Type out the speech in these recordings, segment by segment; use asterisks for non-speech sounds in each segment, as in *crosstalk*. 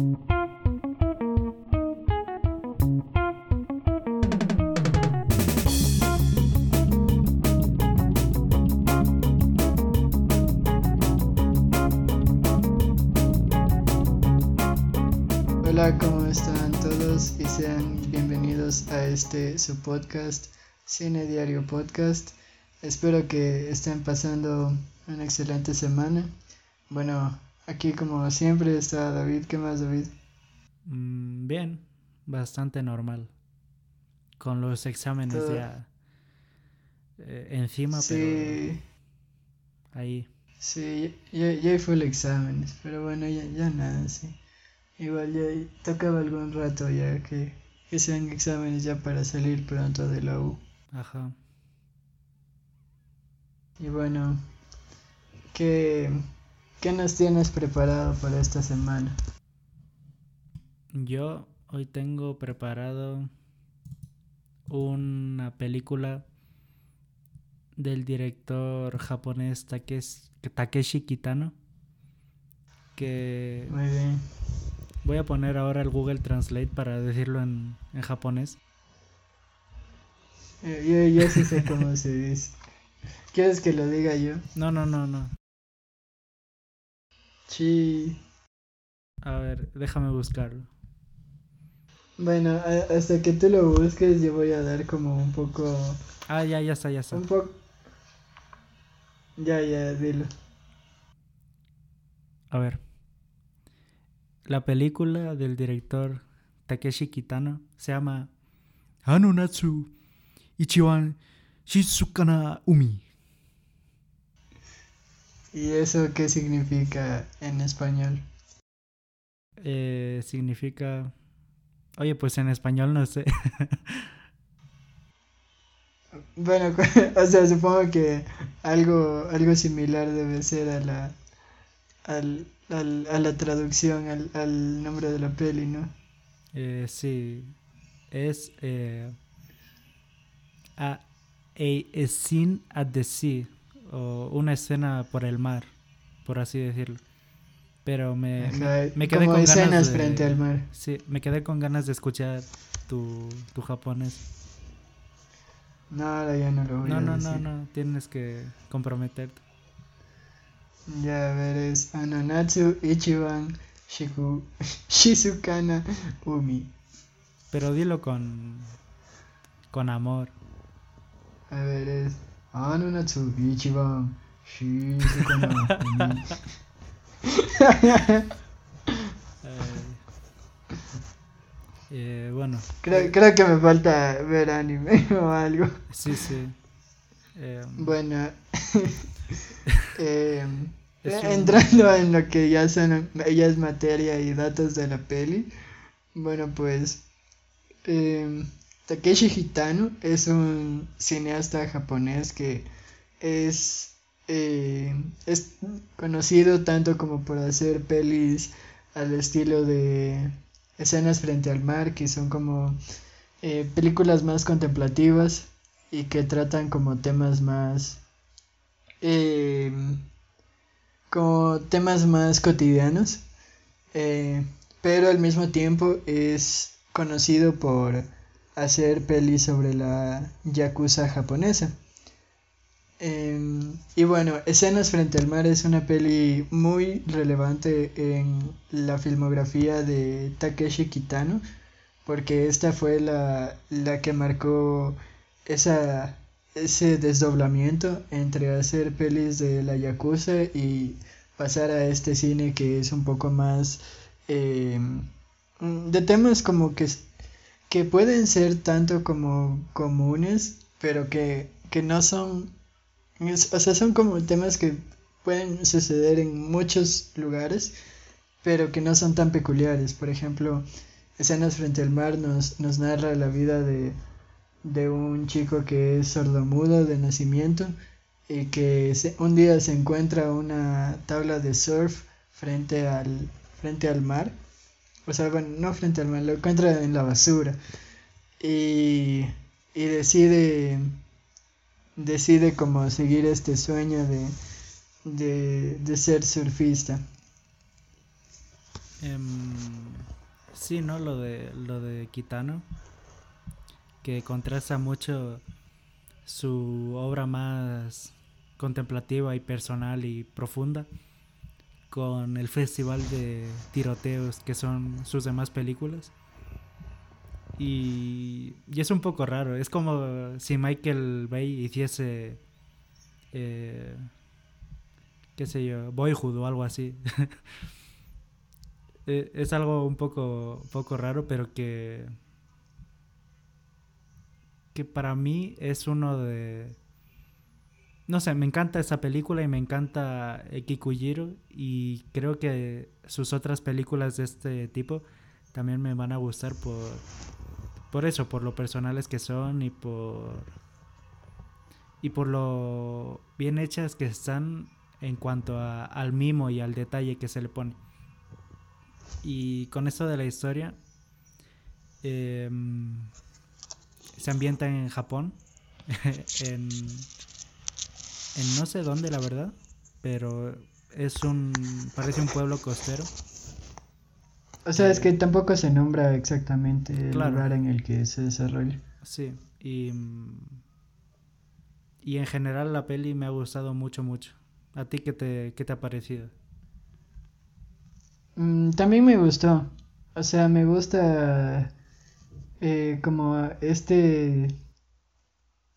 Hola, ¿cómo están todos? Y sean bienvenidos a este su podcast, Cine Diario Podcast. Espero que estén pasando una excelente semana. Bueno, aquí como siempre está David. ¿Qué más, David? Mm, bien, bastante normal. Con los exámenes ya eh, encima, sí, pero ahí. Sí, ya, ya fue el examen, pero bueno, ya, ya nada, sí. Igual ya tocaba algún rato ya que, que sean exámenes ya para salir pronto de la U. Ajá. Y bueno, ¿qué, ¿qué nos tienes preparado para esta semana? Yo hoy tengo preparado una película del director japonés Takeshi, Takeshi Kitano que Muy bien. voy a poner ahora el Google Translate para decirlo en, en japonés. Eh, yo, yo sí sé cómo se dice. ¿Quieres que lo diga yo? No, no, no, no. Sí. A ver, déjame buscarlo. Bueno, hasta que tú lo busques yo voy a dar como un poco... Ah, ya, ya está, ya está. Un poco... Ya, ya, dilo. A ver. La película del director Takeshi Kitano se llama Hanonatsu Ichiwan Shizukana Umi. ¿Y eso qué significa en español? Eh, significa... Oye, pues en español no sé. *laughs* Bueno, *laughs* o sea, supongo que algo, algo similar debe ser a la, al, al- a la traducción, al, al nombre de la peli, ¿no? Eh, sí. Es... Eh, a, a scene at the sea. O una escena por el mar. Por así decirlo. Pero me, me- quedé como con escenas ganas de- frente al mar. Sí, me quedé con ganas de escuchar tu, tu japonés. No, ahora ya no lo voy No, a no, no, decir. no, tienes que comprometerte. Ya, a ver, es Anonatsu Ichiban Shiku, Shizukana Umi. Pero dilo con, con amor. A ver, es Anonatsu Ichiban Shizukana *laughs* Umi. *laughs* Eh, eh, bueno, Creo, creo que me falta ver anime *laughs* o algo. sí, sí. Eh, Bueno, eh, Es un- entrando en lo que ya son ya es materia y datos de la peli, bueno pues eh, Takeshi Hitano es un cineasta japonés que es eh, es conocido tanto como por hacer pelis al estilo de escenas frente al mar que son como eh, películas más contemplativas y que tratan como temas más eh, como temas más cotidianos pero al mismo tiempo es conocido por hacer pelis sobre la yakuza japonesa. Em, y bueno, Escenas frente al mar es una peli muy relevante en la filmografía de Takeshi Kitano, porque esta fue la, la que marcó esa, ese desdoblamiento entre hacer pelis de la Yakuza y pasar a este cine que es un poco más em, de temas como que, que pueden ser tanto como comunes, pero que, que no son es- O sea, son como temas que pueden suceder en muchos lugares, pero que no son tan peculiares. Por ejemplo, Escenas frente al mar nos, nos narra la vida de, de un chico que es sordomudo de nacimiento y que se- un día se encuentra una tabla de surf frente al, frente al mar. O sea, bueno, no frente al mar, lo encuentra en la basura. Y, y decide decide como seguir este sueño de, de, de ser surfista. em, Sí, ¿no? Lo de, lo de Kitano. Que contrasta mucho su obra más contemplativa y personal y profunda con el festival de tiroteos que son sus demás películas. Y, y es un poco raro, es como si Michael Bay hiciese, eh, qué sé yo, Boyhood o algo así. *laughs* Eh, es algo un poco, poco raro, pero que, que para mí es uno de, no sé, me encanta esa película y me encanta Kikujiro y creo que sus otras películas de este tipo también me van a gustar por por eso, por lo personales que son y por y por lo bien hechas que están en cuanto a, al mimo y al detalle que se le pone. Y con esto de la historia, em, se ambienta en Japón, *laughs* en, en no sé dónde la verdad, pero es un parece un pueblo costero. O sea, es que tampoco se nombra exactamente el lugar en el que se desarrolla. Sí, y y en general la peli me ha gustado mucho mucho. ¿A ti qué te qué te ha parecido? Mm, también me gustó. O sea, me gusta eh, como este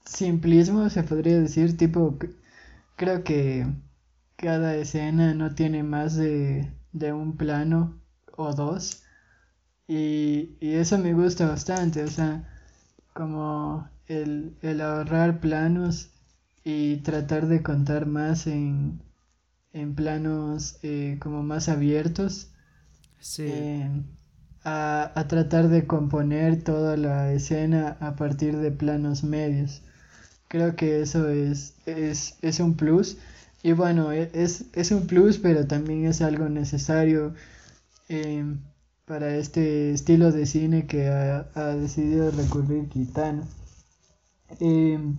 simplismo, se podría decir, tipo creo que cada escena no tiene más de, un plano o dos. Y, eso me gusta bastante, o sea, como el, ahorrar planos y tratar de contar más en, en planos eh, como más abiertos. Sí. Eh, a, a, tratar de componer toda la escena a partir de planos medios. Creo que eso es, es, es un plus. Y bueno, e, es, es, un plus, pero también es algo necesario em, para este estilo de cine que ha, decidido recurrir Kitano. Em,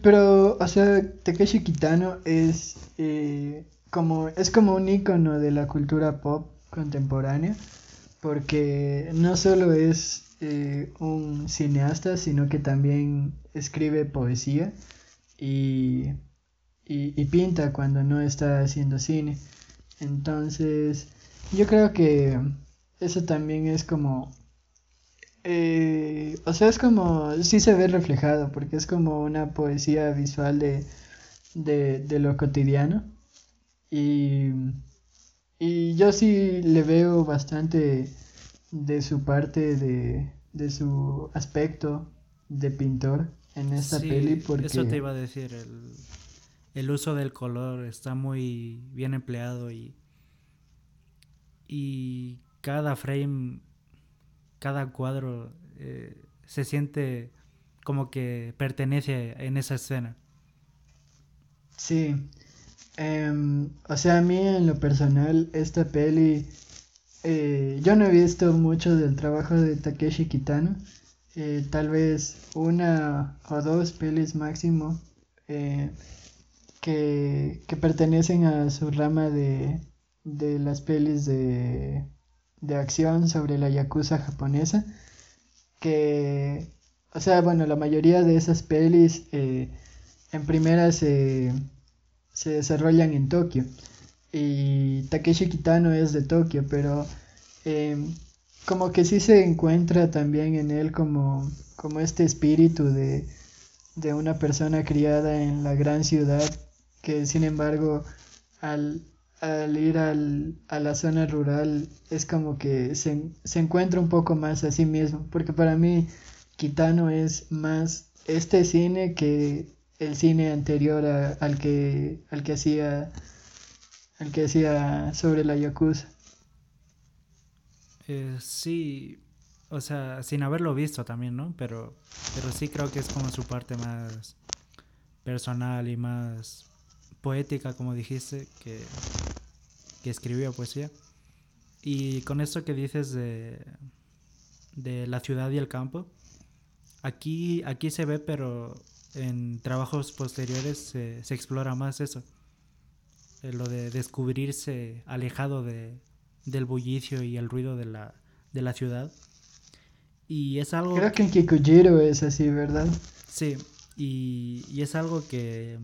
pero, o sea, Takeshi Kitano es, eh, como, es como un icono de la cultura pop contemporánea, porque no solo es eh, un cineasta, sino que también escribe poesía y, y, pinta cuando no está haciendo cine. Entonces, yo creo que eso también es como... Eh, o sea, es como... Sí se ve reflejado, porque es como una poesía visual de, de, de lo cotidiano. Y, y yo sí le veo bastante de su parte de, de su aspecto de pintor en esta peli porque eso te iba a decir el, el, uso del color está muy bien empleado y y cada frame cada cuadro eh, se siente como que pertenece en esa escena. Sí em, o sea a mí en lo personal esta peli eh, yo no he visto mucho del trabajo de Takeshi Kitano. Eh, tal vez una o dos pelis máximo eh, que, pertenecen a su rama de, de las pelis de, de acción sobre la yakuza japonesa. Que, o sea, bueno, la mayoría de esas pelis en primera se, se desarrollan en Tokio y Takeshi Kitano es de Tokio, pero em, como que sí se encuentra también en él como, como este espíritu de, de una persona criada en la gran ciudad que sin embargo al, al ir al, a la zona rural es como que se, se, encuentra un poco más a sí mismo, porque para mí Kitano es más este cine que el cine anterior al que al que hacía el que decía sobre la Yakuza. Eh, sí, o sea, sin haberlo visto también, ¿no? Pero, pero sí creo que es como su parte más personal y más poética, como dijiste, que, que escribió poesía. Y con esto que dices de, de la ciudad y el campo, aquí, aquí se ve, pero en trabajos posteriores se, se explora más eso. Eh, lo de descubrirse alejado de, del bullicio y el ruido de la, de la ciudad. Y es algo... Creo que en Kikujiro es así, ¿verdad? Sí, y, y es algo que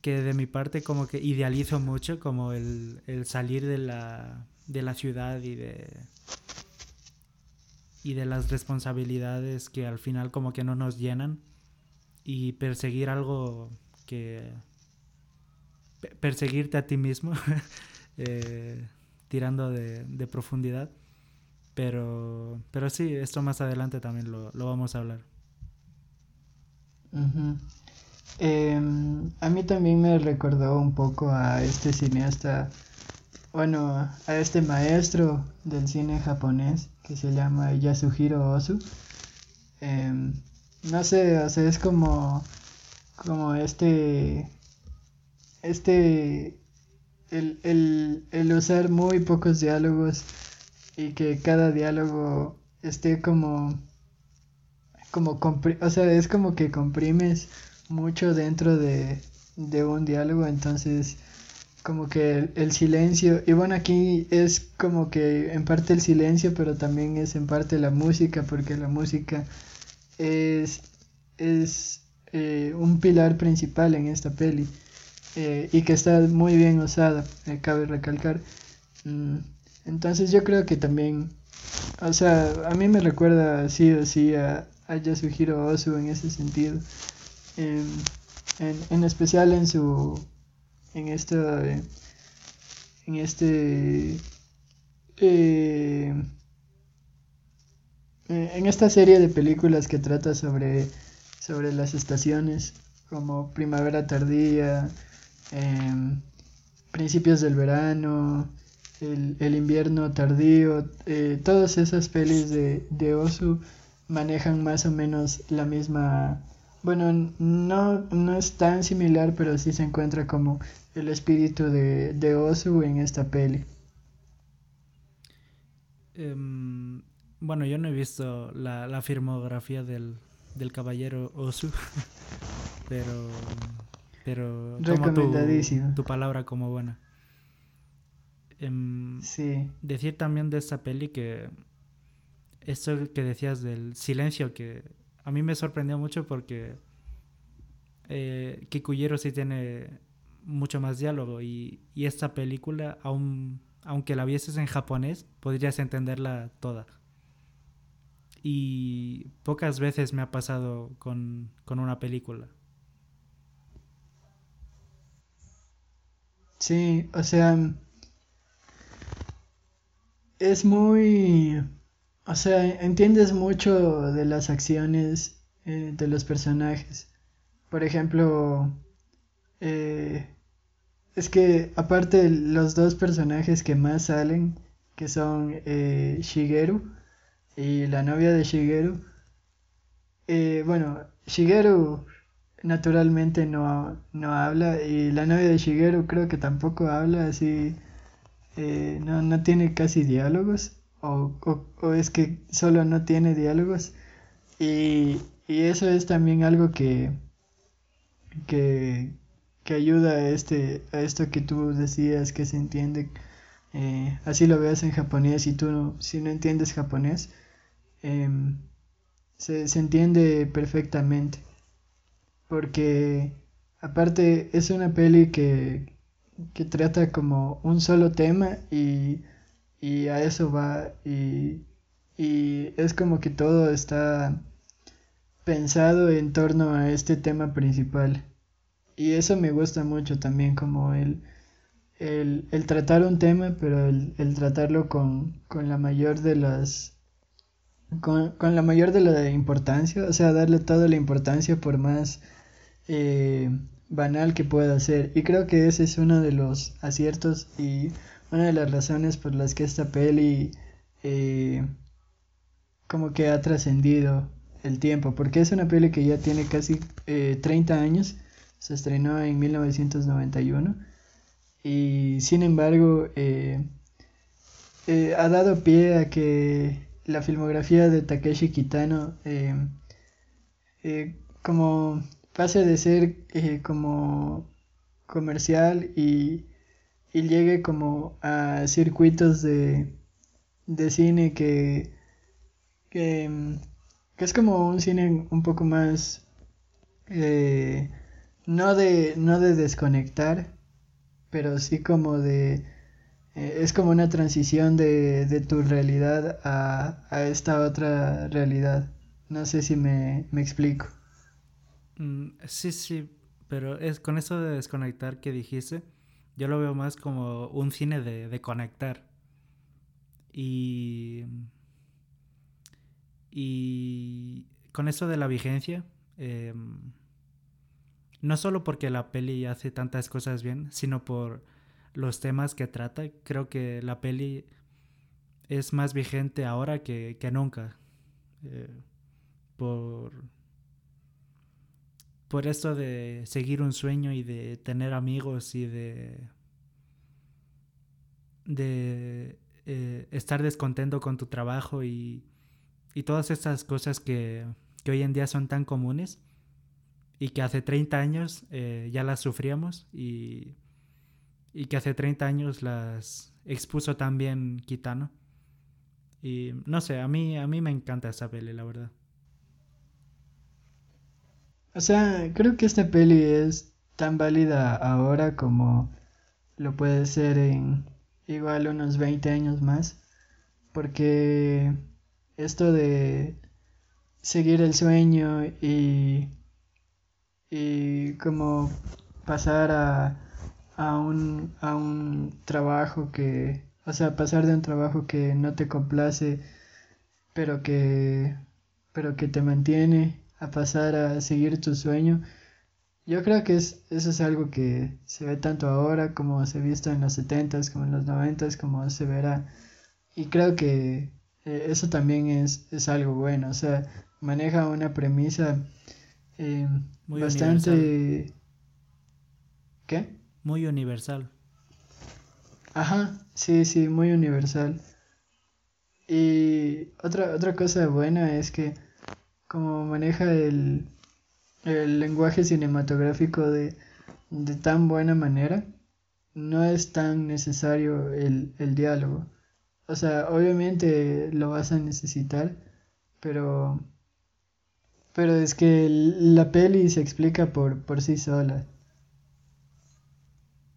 que de mi parte como que idealizo mucho como el, el salir de la, de la ciudad y de y de las responsabilidades que al final como que no nos llenan y perseguir algo que perseguirte a ti mismo *laughs* eh, tirando de, profundidad. Pero pero sí esto más adelante también lo, lo vamos a hablar. Eh, a mí también me recordó un poco a este cineasta, bueno, a este maestro del cine japonés que se llama Yasuhiro Ozu. Eh, no sé, o sea, es como, como este, este, el, el, el usar muy pocos diálogos y que cada diálogo esté como, como, o sea, es como que comprimes mucho dentro de, un diálogo, entonces como que el, silencio, y bueno aquí es como que en parte el silencio, pero también es en parte la música, porque la música es, es eh, un pilar principal en esta peli eh, y que está muy bien usada, eh, cabe recalcar. Mm, entonces yo creo que también, o sea, a mí me recuerda sí o sí a, a Yasuhiro Ozu en ese sentido en, en, especial en su en esta en este eh, en esta serie de películas que trata sobre sobre las estaciones como primavera tardía em, principios del verano el, el invierno tardío eh, todas esas pelis de, de Osu manejan más o menos la misma bueno, no, no es tan similar, pero sí se encuentra como el espíritu de, de Osu en esta peli. Em, bueno, yo no he visto la, la filmografía del, del caballero Osu, *laughs* pero, pero Recomendadísimo. Tu, tu, palabra como buena. Em, sí. Decir también de esta peli que esto que decías del silencio que a mí me sorprendió mucho porque eh, Kikuyero sí tiene mucho más diálogo y, esta película, aun, aunque la vieses en japonés, podrías entenderla toda. Y pocas veces me ha pasado con, con una película. Sí, o sea, es muy o sea, entiendes mucho de las acciones eh, de los personajes. Por ejemplo, eh, es que aparte los dos personajes que más salen, que son eh, Shigeru y la novia de Shigeru, bueno, Shigeru naturalmente no, no habla y la novia de Shigeru creo que tampoco habla, así no, no tiene casi diálogos o, o, es que solo no tiene diálogos. Y, y eso es también algo que, que, que, ayuda a, este, a esto que tú decías, que se entiende. Eh, así lo veas en japonés y tú no, si no entiendes japonés, em, se, se entiende perfectamente. Porque aparte es una peli que, que trata como un solo tema y y a eso va y, y es como que todo está pensado en torno a este tema principal. Y eso me gusta mucho también como el, el, el tratar un tema pero el, el tratarlo con, con, la mayor de las con, con, la mayor de la importancia o sea darle toda la importancia por más eh, banal que pueda ser. Y creo que ese es uno de los aciertos y una de las razones por las que esta peli eh, como que ha trascendido el tiempo, porque es una peli que ya tiene casi eh, 30 años, se estrenó en 1991 y sin embargo eh, ha dado pie a que la filmografía de Takeshi Kitano como pase de ser como comercial y y llegue como a circuitos de, de cine que, que, que es como un cine un poco más eh, no de no de desconectar pero sí como de eh, es como una transición de, de tu realidad a, a, esta otra realidad. No sé si me, me explico mm, sí sí pero es con eso de desconectar que dijiste yo lo veo más como un cine de, de conectar. Y. Y. Con eso de la vigencia. Eh, no solo porque la peli hace tantas cosas bien, sino por los temas que trata. Creo que la peli es más vigente ahora que, que nunca. Eh, por. Por esto de seguir un sueño y de tener amigos y de de eh, estar descontento con tu trabajo y, y todas estas cosas que, que, hoy en día son tan comunes y que hace 30 años eh, ya las sufríamos y, y, que hace 30 años las expuso también Kitano. Y no sé, a mí, a mí me encanta esa peli, la verdad. O sea, creo que esta peli es tan válida ahora como lo puede ser en igual unos 20 años más, porque esto de seguir el sueño y, y como pasar a, a, un, a un trabajo que, o sea, pasar de un trabajo que no te complace, pero que, pero que te mantiene, a pasar a seguir tu sueño, yo creo que es, eso es algo que se ve tanto ahora como se ha visto en los 70s, como en los 90s, como se verá. Y creo que eh, eso también es, es algo bueno. O sea, maneja una premisa eh, bastante... ¿Qué? Muy universal. Ajá, sí, sí, muy universal. Y otra, otra cosa buena es que como maneja el, el lenguaje cinematográfico de, de tan buena manera, no es tan necesario el, el diálogo. O sea, obviamente lo vas a necesitar, pero pero es que la peli se explica por, por sí sola.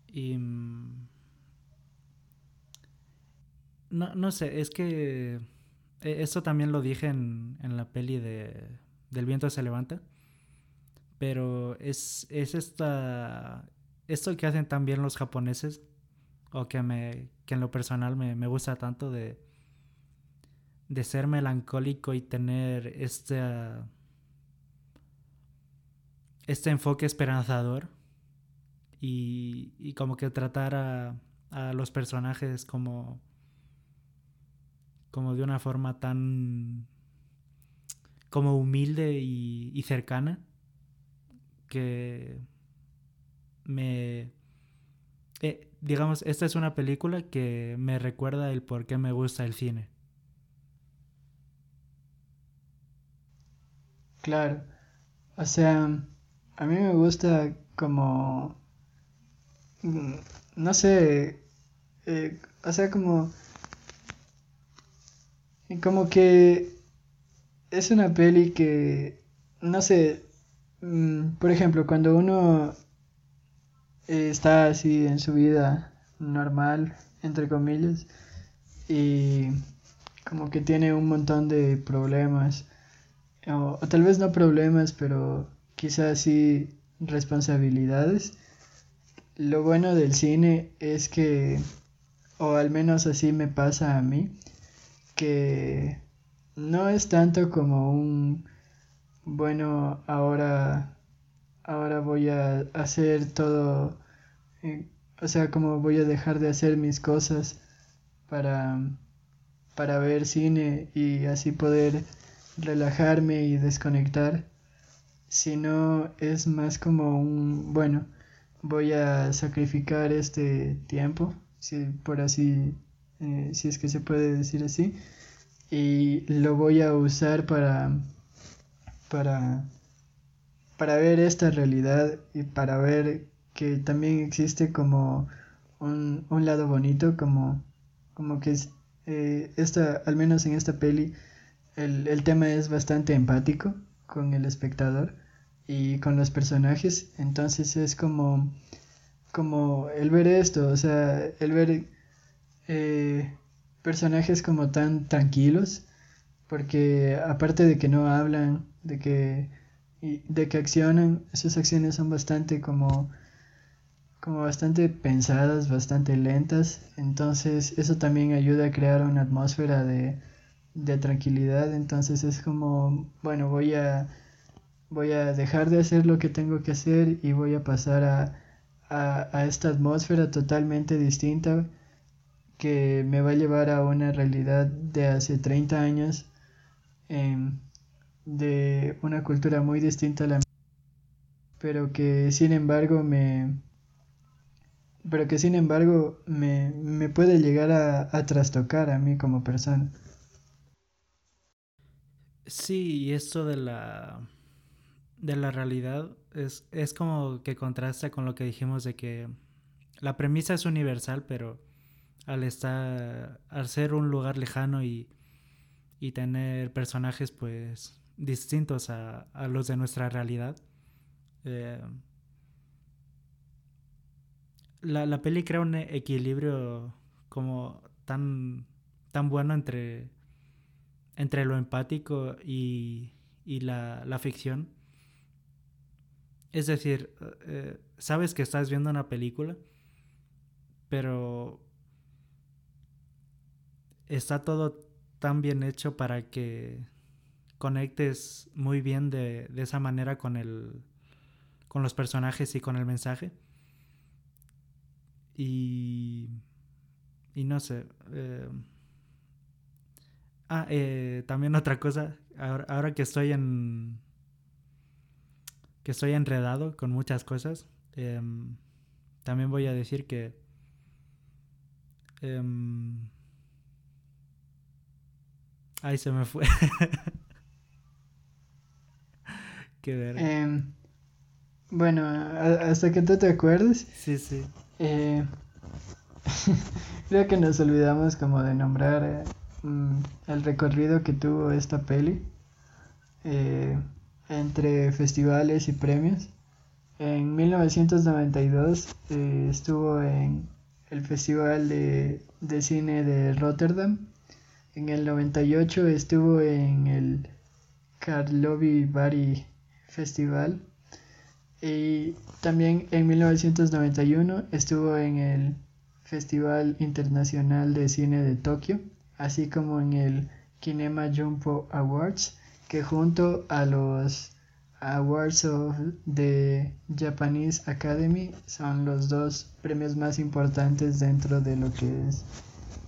Y mm, no, no sé, es que esto también lo dije en, en la peli de Del viento se levanta pero es, es esta, esto que hacen también los japoneses, o que, me, que en lo personal me, me gusta tanto de, de ser melancólico y tener este, este enfoque esperanzador y, y como que tratar a, a, los personajes como, como de una forma tan como humilde y, cercana que me... Eh, digamos, esta es una película que me recuerda el por qué me gusta el cine. Claro, o sea, a mí me gusta como, mm, no sé, eh, o sea, como, como que es una peli que, no sé, Mm, por ejemplo, cuando uno eh, está así en su vida normal, entre comillas, y como que tiene un montón de problemas, o, tal vez no problemas, pero quizás sí responsabilidades. Lo bueno del cine es que, o al menos así me pasa a mí, que no es tanto como un bueno, ahora, ahora voy a hacer todo, eh, o sea, como voy a dejar de hacer mis cosas para, para ver cine y así poder relajarme y desconectar, sino es más como un, bueno, voy a sacrificar este tiempo, si por así, eh, si es que se puede decir así, y lo voy a usar para para, para ver esta realidad y para ver que también existe como un, un lado bonito, como, como que eh, esta, al menos en esta peli, el, el tema es bastante empático con el espectador y con los personajes, entonces es como, como el ver esto, o sea, el ver eh, personajes como tan tranquilos, porque aparte de que no hablan, de que, de que accionan, sus acciones son bastante como como bastante pensadas, bastante lentas, entonces eso también ayuda a crear una atmósfera de, de tranquilidad, entonces es como, bueno, voy a, voy a dejar de hacer lo que tengo que hacer y voy a pasar a, a, esta atmósfera totalmente distinta que me va a llevar a una realidad de hace 30 años, em, de una cultura muy distinta a la pero que sin embargo me, pero que sin embargo me, me puede llegar a, a, trastocar a mí como persona. Sí, y esto de la de la realidad es, es como que contrasta con lo que dijimos de que la premisa es universal, pero al estar al ser un lugar lejano y, y tener personajes pues distintos a, a los de nuestra realidad eh, la, la peli crea un equilibrio como tan, tan bueno entre, entre lo empático y, y la, la, ficción. Es decir, eh, sabes que estás viendo una película, pero está todo tan bien hecho para que conectes muy bien de, de esa manera con el con los personajes y con el mensaje y, y no sé. Eh, ah, eh, también otra cosa. Ahora, ahora, que estoy en. que estoy enredado con muchas cosas. Eh, también voy a decir que. Em, ay, se me fue. *laughs* Qué ver. Em, bueno, hasta que tú te acuerdes. Sí, sí. Eh, *laughs* creo que nos olvidamos como de nombrar eh, mm, el recorrido que tuvo esta peli eh, entre festivales y premios. En 1992 estuvo en el Festival de, de, Cine de Rotterdam. En el 98 estuvo en el Karlovy Vary Festival. Y también en 1991 estuvo en el Festival Internacional de Cine de Tokio, así como en el Kinema Jumpo Awards, que junto a los Awards of the Japanese Academy son los dos premios más importantes dentro de lo que es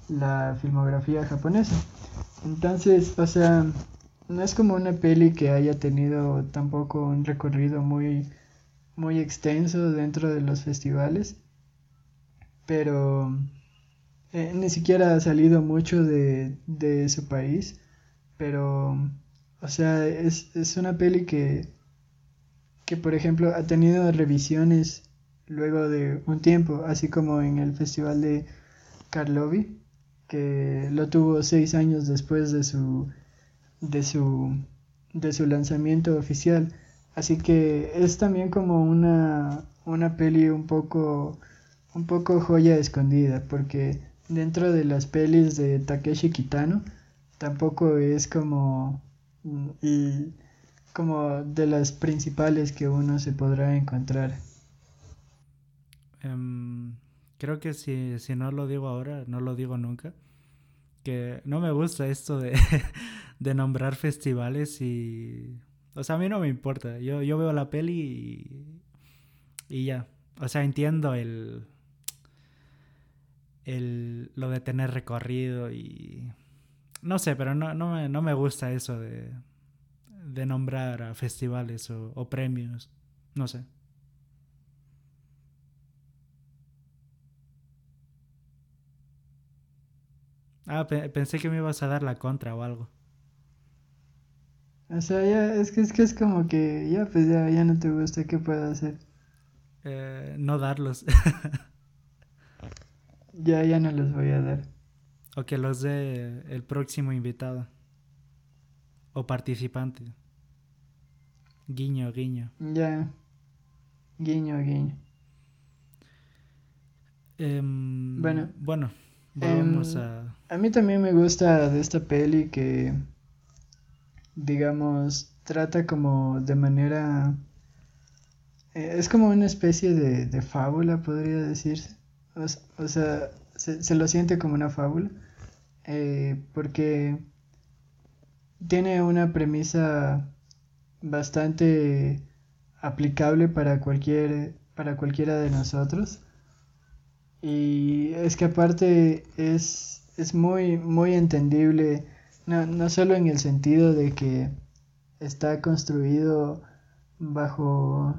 la filmografía japonesa. Entonces, o sea, no es como una peli que haya tenido tampoco un recorrido muy muy extenso dentro de los festivales, pero eh, ni siquiera ha salido mucho de, de su país, pero, o sea, es, es una peli que, que, por ejemplo, ha tenido revisiones luego de un tiempo, así como en el festival de Karlovy, que lo tuvo seis años después de su, de su, de su lanzamiento oficial. Así que es también como una, una peli un poco, un poco joya escondida, porque dentro de las pelis de Takeshi Kitano tampoco es como, y, como de las principales que uno se podrá encontrar. Um, creo que si, si no lo digo ahora, no lo digo nunca. Que no me gusta esto de, *laughs* de nombrar festivales y o sea, a mí no me importa. Yo, yo veo la peli y, y ya. O sea, entiendo el, el, lo de tener recorrido y... No sé, pero no, no, me, no me gusta eso de, de nombrar a festivales o, o premios. No sé. Ah, pensé que me ibas a dar la contra o algo. O sea, ya, es que es que es como que ya pues ya, ya no te gusta, ¿qué puedo hacer? Eh, no darlos. *laughs* Ya, ya no los voy a dar. O que los dé el próximo invitado. O participante. Guiño, guiño. Ya. Guiño, guiño. Em, bueno. Bueno, vamos Em, a... A mí también me gusta de esta peli que, digamos, trata como de manera... eh, Es como una especie de, de fábula, podría decirse. O, sea, se, se lo siente como una fábula. eh, porque tiene una premisa bastante aplicable para cualquier, para cualquiera de nosotros. Y es que aparte es, es muy, muy entendible, no, no solo en el sentido de que está construido bajo,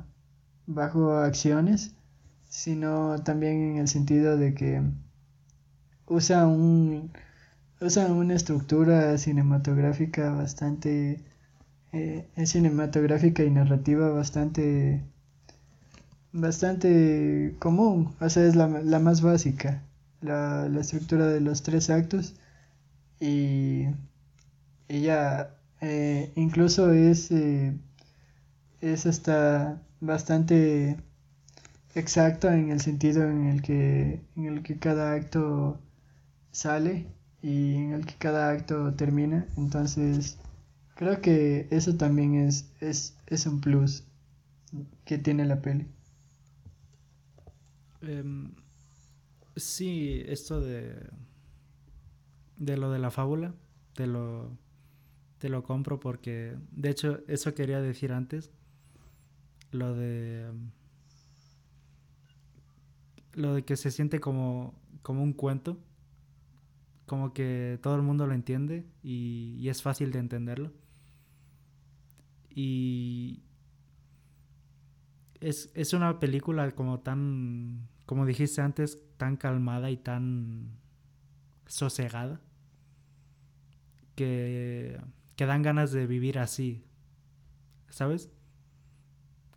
bajo acciones, sino también en el sentido de que usa un, usa una estructura cinematográfica bastante, eh, es cinematográfica y narrativa bastante bastante común, o sea, es la, la más básica, la, la estructura de los tres actos y, ya, eh, incluso es, eh, es hasta bastante exacto en el sentido en el que, en el que cada acto sale y en el que cada acto termina, entonces creo que eso también es, es, es un plus que tiene la peli. Em, sí, esto de... De lo de la fábula, te lo... Te lo compro porque... De hecho, eso quería decir antes. Lo de... Lo de que se siente como, como un cuento. Como que todo el mundo lo entiende y, y es fácil de entenderlo. Y es, es una película como tan, como dijiste antes, tan calmada y tan sosegada que, que dan ganas de vivir así, ¿sabes?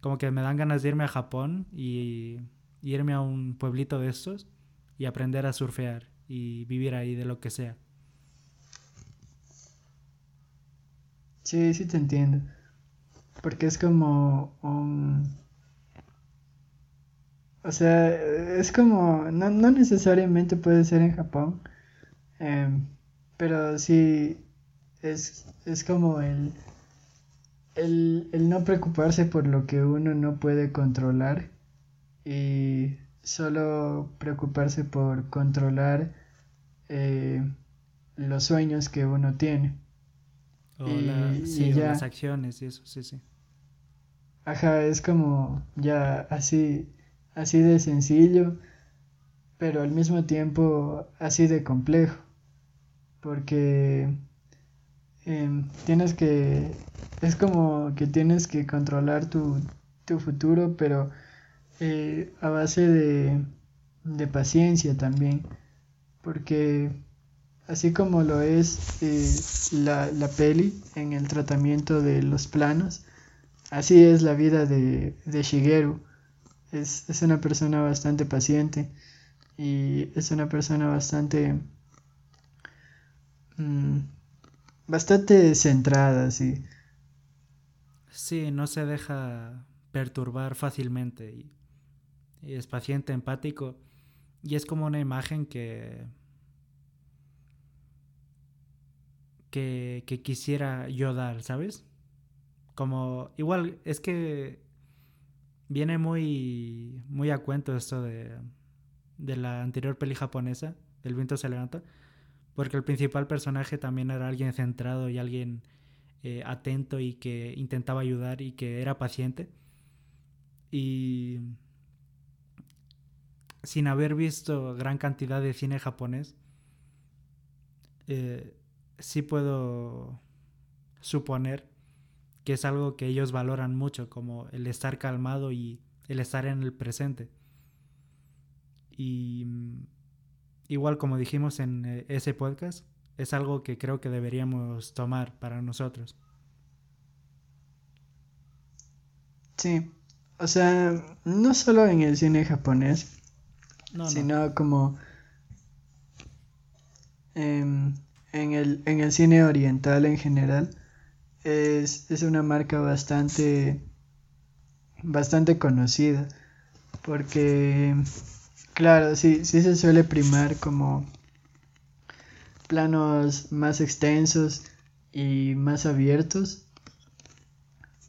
Como que me dan ganas de irme a Japón y, y irme a un pueblito de estos y aprender a surfear y vivir ahí de lo que sea. Sí, sí te entiendo. Porque es como un... O sea, es como... No, no necesariamente puede ser en Japón. em, pero sí es, es como el, el, el no preocuparse por lo que uno no puede controlar y solo preocuparse por controlar eh, los sueños que uno tiene. O, Y- la- y sí, o ya. las acciones y eso, sí, sí. Ajá, es como ya así, así de sencillo, pero al mismo tiempo así de complejo, porque em, tienes que, es como que tienes que controlar tu, tu futuro, pero eh, a base de, de paciencia también, porque así como lo es eh, la, la peli en el tratamiento de los planos, Así es la vida de, de Shigeru. Es, es una persona bastante paciente y es una persona bastante... mm, bastante centrada, sí. Sí, no se deja perturbar fácilmente y, es paciente, empático y es como una imagen que que, que quisiera yo dar, ¿sabes? Como igual es que viene muy muy a cuento esto de de la anterior peli japonesa, El viento se levanta, porque el principal personaje también era alguien centrado y alguien eh, atento y que intentaba ayudar y que era paciente. Y sin haber visto gran cantidad de cine japonés, eh, sí puedo suponer que es algo que ellos valoran mucho, como el estar calmado y el estar en el presente. Y mm, igual como dijimos en eh, ese podcast, es algo que creo que deberíamos tomar para nosotros. Sí, o sea, no solo en el cine japonés, No, no. sino como em, en, el, en el cine oriental en general es, es una marca bastante bastante conocida. Porque claro sí, sí se suele primar como planos más extensos y más abiertos.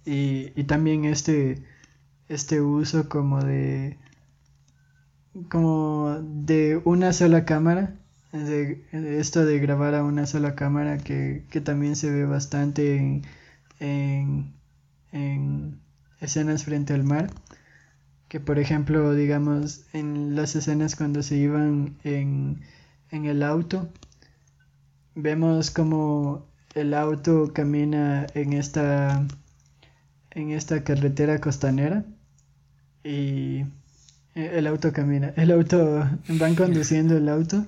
Y, y también este este uso como de como de una sola cámara de, esto de grabar a una sola cámara que, que también se ve bastante en, en, en, escenas frente al mar. Que por ejemplo digamos en las escenas cuando se iban en, en el auto vemos como el auto camina en esta en esta carretera costanera y el auto camina el auto *laughs* van conduciendo el auto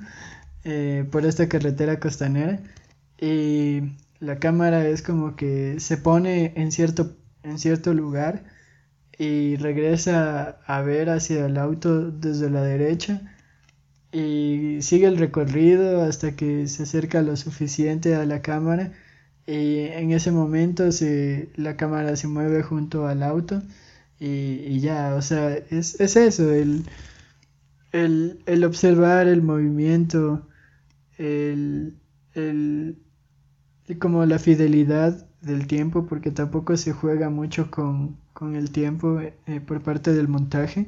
eh, por esta carretera costanera y la cámara es como que se pone en cierto, en cierto lugar y regresa a ver hacia el auto desde la derecha y sigue el recorrido hasta que se acerca lo suficiente a la cámara y en ese momento se, la cámara se mueve junto al auto y, y ya, o sea, es, es eso, el, el, el observar el movimiento el, el, como la fidelidad del tiempo, porque tampoco se juega mucho con, con el tiempo eh, por parte del montaje.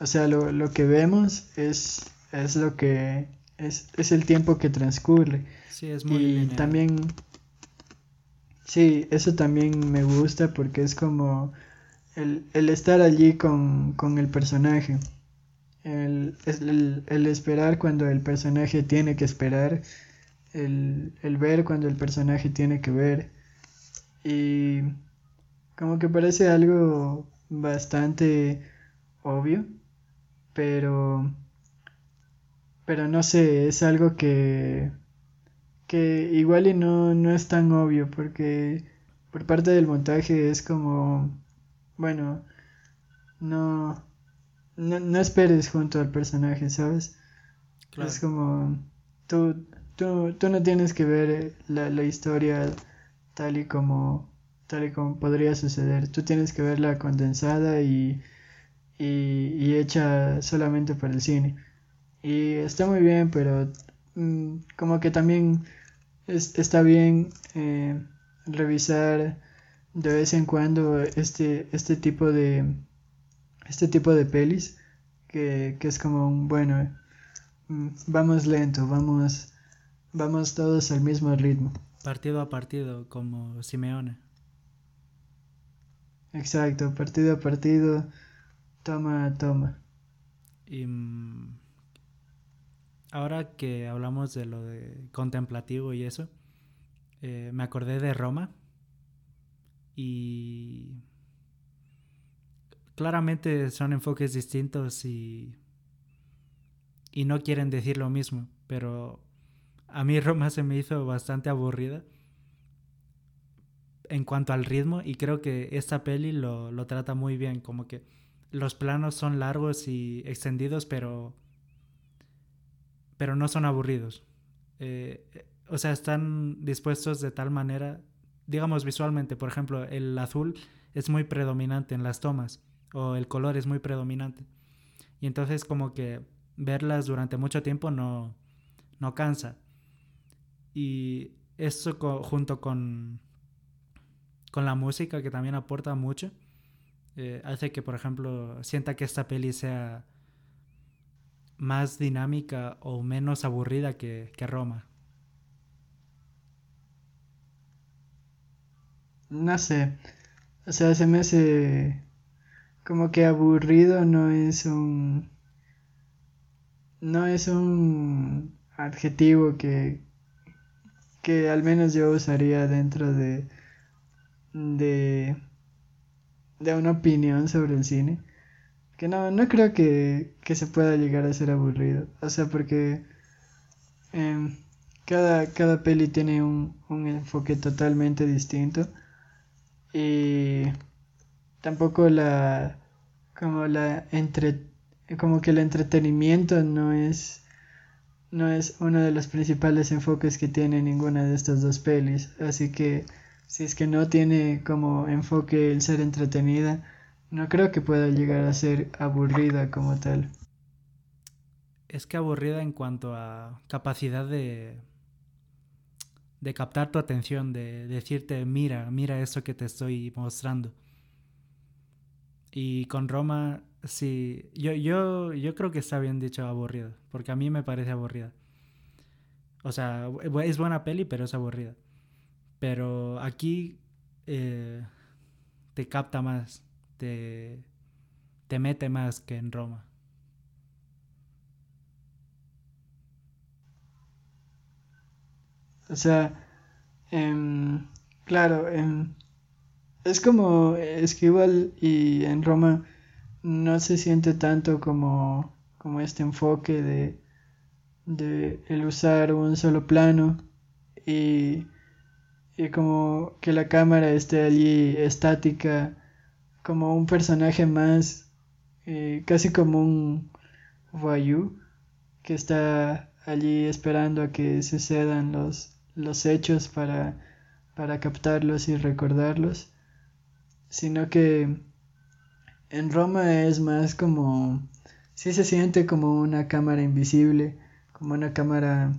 O sea, lo, lo que vemos es, es lo que es, es, el tiempo que transcurre. Sí, es muy y también sí, eso también me gusta porque es como el, el estar allí con, con el personaje el, el, el, esperar cuando el personaje tiene que esperar, el, el, ver cuando el personaje tiene que ver. Y como que parece algo bastante obvio, pero, pero no sé, es algo que, que igual y no, no es tan obvio, porque por parte del montaje es como, bueno, no no, no esperes junto al personaje, ¿sabes? Es como, tú, tú, tú no tienes que ver la, la historia tal y como tal y como podría suceder. Tú tienes que verla condensada y, y, y hecha solamente para el cine. Y está muy bien, pero mm, como que también es, está bien eh, revisar de vez en cuando este, este tipo de este tipo de pelis que, que es como un, bueno, mm, vamos lento, vamos, vamos todos al mismo ritmo. Partido a partido, como Simeone. Exacto, partido a partido, toma a toma. Y mm, ahora que hablamos de lo de contemplativo y eso, eh, me acordé de Roma y claramente son enfoques distintos y, y no quieren decir lo mismo, pero a mí *laughs* Roma se me hizo bastante aburrida en cuanto al ritmo y creo que esta peli lo, lo trata muy bien, como que los planos son largos y extendidos, pero, pero no son aburridos. Eh, o sea, están dispuestos de tal manera, digamos visualmente, por ejemplo, el azul es muy predominante en las tomas o el color es muy predominante. Y entonces como que verlas durante mucho tiempo no, no cansa. Y eso junto con, con la música que también aporta mucho, eh, hace que por ejemplo sienta que esta peli sea más dinámica o menos aburrida que, que Roma. No sé. O sea, se me hace como que aburrido no es un no es un adjetivo que que al menos yo usaría dentro de de de una opinión sobre el cine. Que no no creo que, que se pueda llegar a ser aburrido. O sea porque eh, cada cada peli tiene un, un enfoque totalmente distinto. Y tampoco la como la entre como que el entretenimiento no es no es uno de los principales enfoques que tiene ninguna de estas dos pelis. Así que si es que no tiene como enfoque el ser entretenida, no creo que pueda llegar a ser aburrida como tal. Es que aburrida en cuanto a capacidad de de captar tu atención, de decirte, mira, mira eso que te estoy mostrando. Y con Roma, sí, yo, yo, yo creo que está bien dicho aburrida, porque a mí me parece aburrida. O sea, es buena peli, pero es aburrida. Pero aquí eh, te capta más, te, te mete más que en Roma. O sea, em, claro, em, es como Esquivel y en Roma no se siente tanto como, como este enfoque de, de el usar un solo plano y, y como que la cámara esté allí estática como un personaje más eh, casi como un voyou que está allí esperando a que sucedan los los hechos para, para captarlos y recordarlos, sino que en Roma es más como, sí se siente como una cámara invisible, como una cámara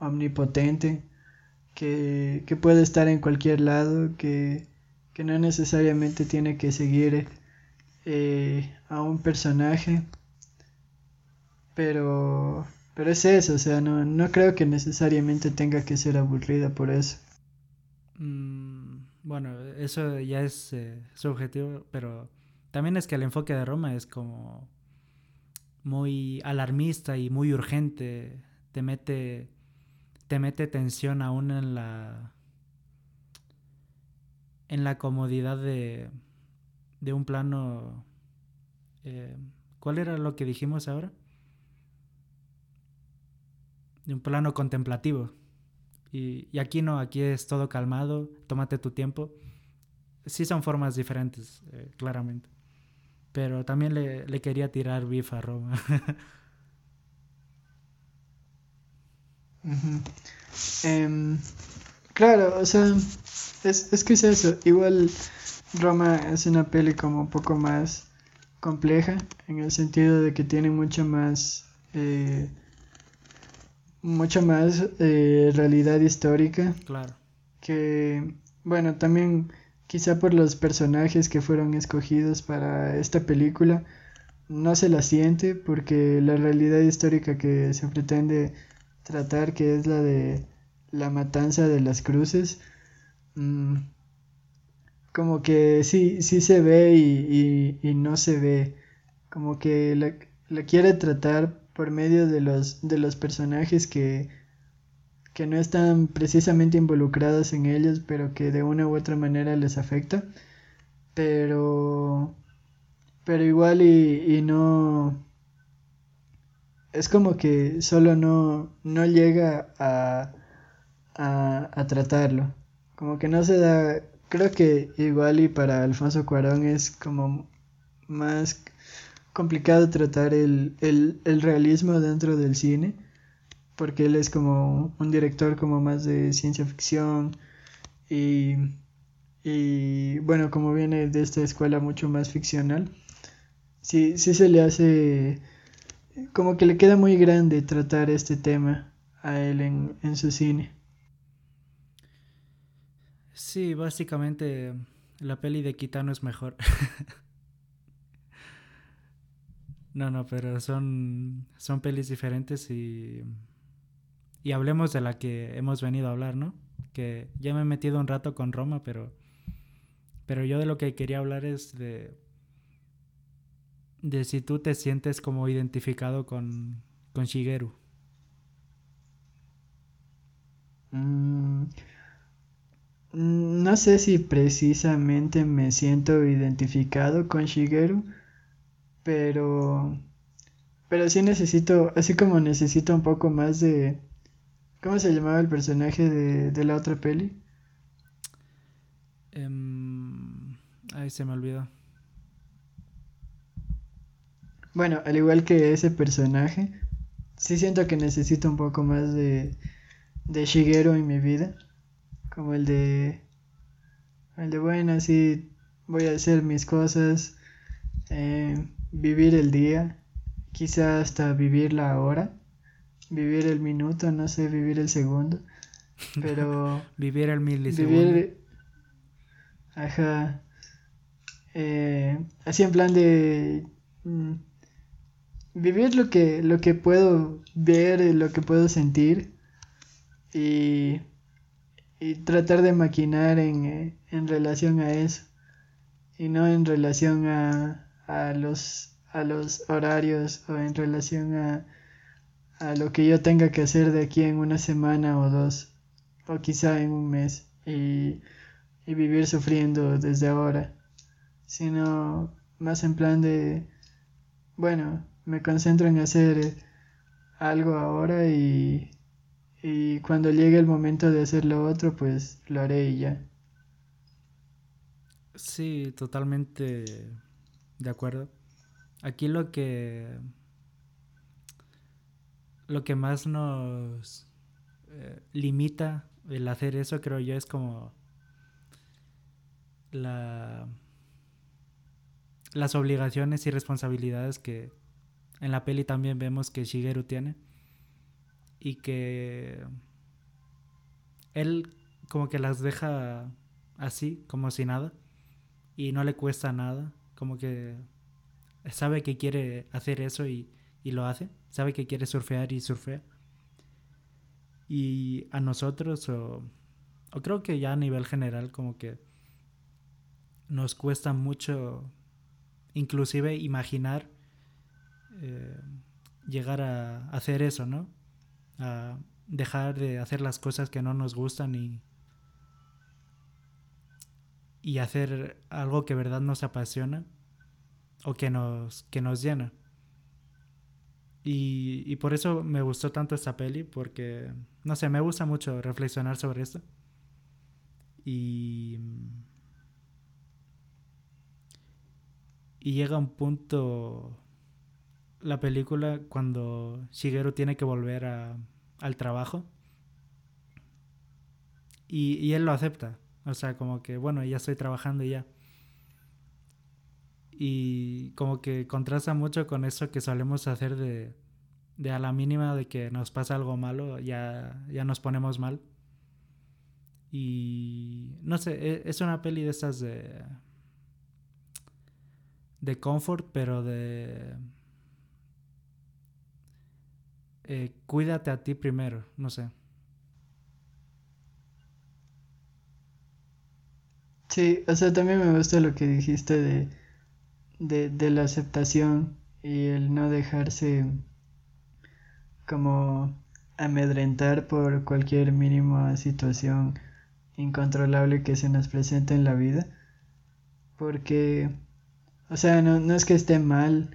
omnipotente, que, que puede estar en cualquier lado, que, que no necesariamente tiene que seguir eh, a un personaje, pero pero es eso, o sea, no, no creo que necesariamente tenga que ser aburrida por eso. Mm, bueno, eso ya es eh, subjetivo, pero también es que el enfoque de Roma es como muy alarmista y muy urgente. Te mete, te mete tensión aún en la en la comodidad de, de un plano. Eh, ¿Cuál era lo que dijimos ahora? de un plano contemplativo. Y, aquí no, aquí es todo calmado, tómate tu tiempo. Sí son formas diferentes, eh, claramente. Pero también le, quería tirar bif a Roma. *laughs* Em, claro, o sea, es, es que es eso. Igual Roma es una peli como un poco más compleja, en el sentido de que tiene mucho más... Eh, mucho más eh, realidad histórica. Claro. Que, bueno, también quizá por los personajes que fueron escogidos para esta película, no se la siente porque la realidad histórica que se pretende tratar, que es la de la matanza de las cruces, mm, como que sí, sí se ve y, y, no se ve, como que la, la quiere tratar por medio de los, de los personajes que, que no están precisamente involucrados en ellos, pero que de una u otra manera les afecta. Pero, pero igual y, no, es como que solo no, no llega a, a, a, tratarlo. Como que no se da, creo que igual y para Alfonso Cuarón es como más complicado tratar el, realismo dentro del cine, porque él es como un director como más de ciencia ficción y, y bueno, como viene de esta escuela mucho más ficcional, sí, sí se le hace como que le queda muy grande tratar este tema a él en, en su cine. Sí, básicamente la peli de Kitano es mejor. *laughs* No, no, pero son, son pelis diferentes y, y hablemos de la que hemos venido a hablar, ¿no? Que ya me he metido un rato con Roma, pero, pero yo de lo que quería hablar es de, de si tú te sientes como identificado con, con Shigeru. Mm, no sé si precisamente me siento identificado con Shigeru pero pero sí necesito, así como necesito un poco más de ¿cómo se llamaba el personaje de, de la otra peli? Um, ay, se me olvidó. Bueno, al igual que ese personaje, sí siento que necesito un poco más de, de Shigeru en mi vida. Como el de, el de, bueno, sí, voy a hacer mis cosas, eh, vivir el día, quizá hasta vivir la hora, vivir el minuto, no sé, vivir el segundo, pero... *laughs* vivir el milisegundo. Vivir, ajá. Eh, así en plan de... Mm, vivir lo que, lo que puedo ver, lo que puedo sentir y, y tratar de maquinar en, eh, en relación a eso y no en relación a, a, los, a los horarios o en relación a, a lo que yo tenga que hacer de aquí en una semana o dos o quizá en un mes y, y vivir sufriendo desde ahora sino más en plan de bueno me concentro en hacer algo ahora y, y cuando llegue el momento de hacer lo otro pues lo haré y ya. Sí, totalmente de acuerdo. Aquí lo que lo que más nos eh, limita el hacer eso, creo yo, es como la las obligaciones y responsabilidades que en la peli también vemos que Shigeru tiene y que él como que las deja así, como si nada y no le cuesta nada, como que sabe que quiere hacer eso y, lo hace, sabe que quiere surfear y surfea. Y a nosotros, o, creo que ya a nivel general, como que nos cuesta mucho, inclusive imaginar eh, llegar a hacer eso, ¿no? A dejar de hacer las cosas que no nos gustan y, y hacer algo que verdad nos apasiona o que nos, que nos llena. Y, y, por eso me gustó tanto esta peli, porque, no sé, me gusta mucho reflexionar sobre esto. Y, y llega un punto la película cuando Shigeru tiene que volver a, al trabajo. Y, y él lo acepta. O sea, como que, bueno, ya estoy trabajando y ya. Y como que contrasta mucho con eso que solemos hacer de, de a la mínima de que nos pasa algo malo, ya, ya nos ponemos mal. Y no sé, e, es una peli de estas de. de comfort, pero de. Eh, cuídate a ti primero, no sé. Sí, o sea, también me gusta lo que dijiste de, de, de la aceptación y el no dejarse como amedrentar por cualquier mínima situación incontrolable que se nos presente en la vida. Porque, o sea, no, no es que esté mal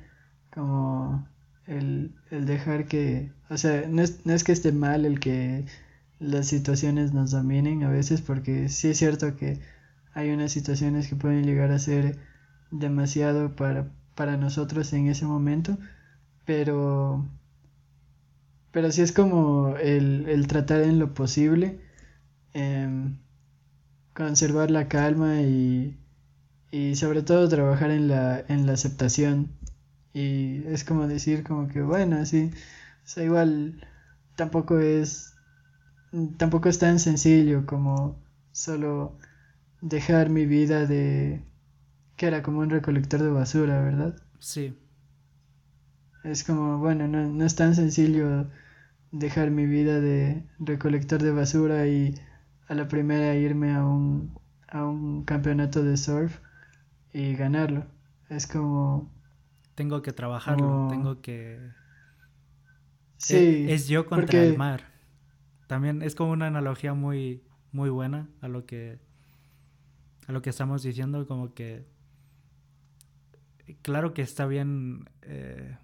como el, el dejar que, o sea, no es, no es que esté mal el que las situaciones nos dominen a veces, porque sí es cierto que hay unas situaciones que pueden llegar a ser demasiado para, para nosotros en ese momento, pero, pero sí es como el, el tratar en lo posible, em, conservar la calma y, y sobre todo trabajar en la, en la aceptación. Y es como decir como que bueno, así, o sea, igual tampoco es, tampoco es tan sencillo como solo dejar mi vida de... que era como un recolector de basura, ¿verdad? Sí. Es como, bueno, no, no es tan sencillo dejar mi vida de recolector de basura y a la primera irme a un, a un campeonato de surf y ganarlo. Es como... Tengo que trabajarlo, tengo que... Sí. Es, yo contra el mar. También es como una analogía muy, muy buena a lo que a lo que estamos diciendo, como que claro que está bien eh,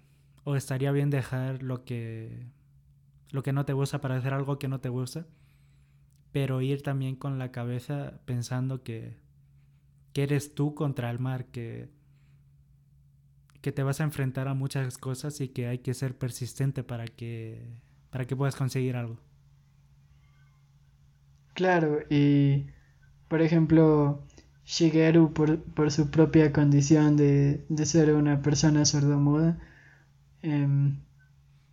o estaría bien dejar lo que lo que no te gusta para hacer algo que no te gusta, pero ir también con la cabeza pensando que, que eres tú contra el mar, que, que te vas a enfrentar a muchas cosas y que hay que ser persistente para que, para que puedas conseguir algo. Claro, y por ejemplo, Shigeru, por, por su propia condición de, de ser una persona sordomuda, em,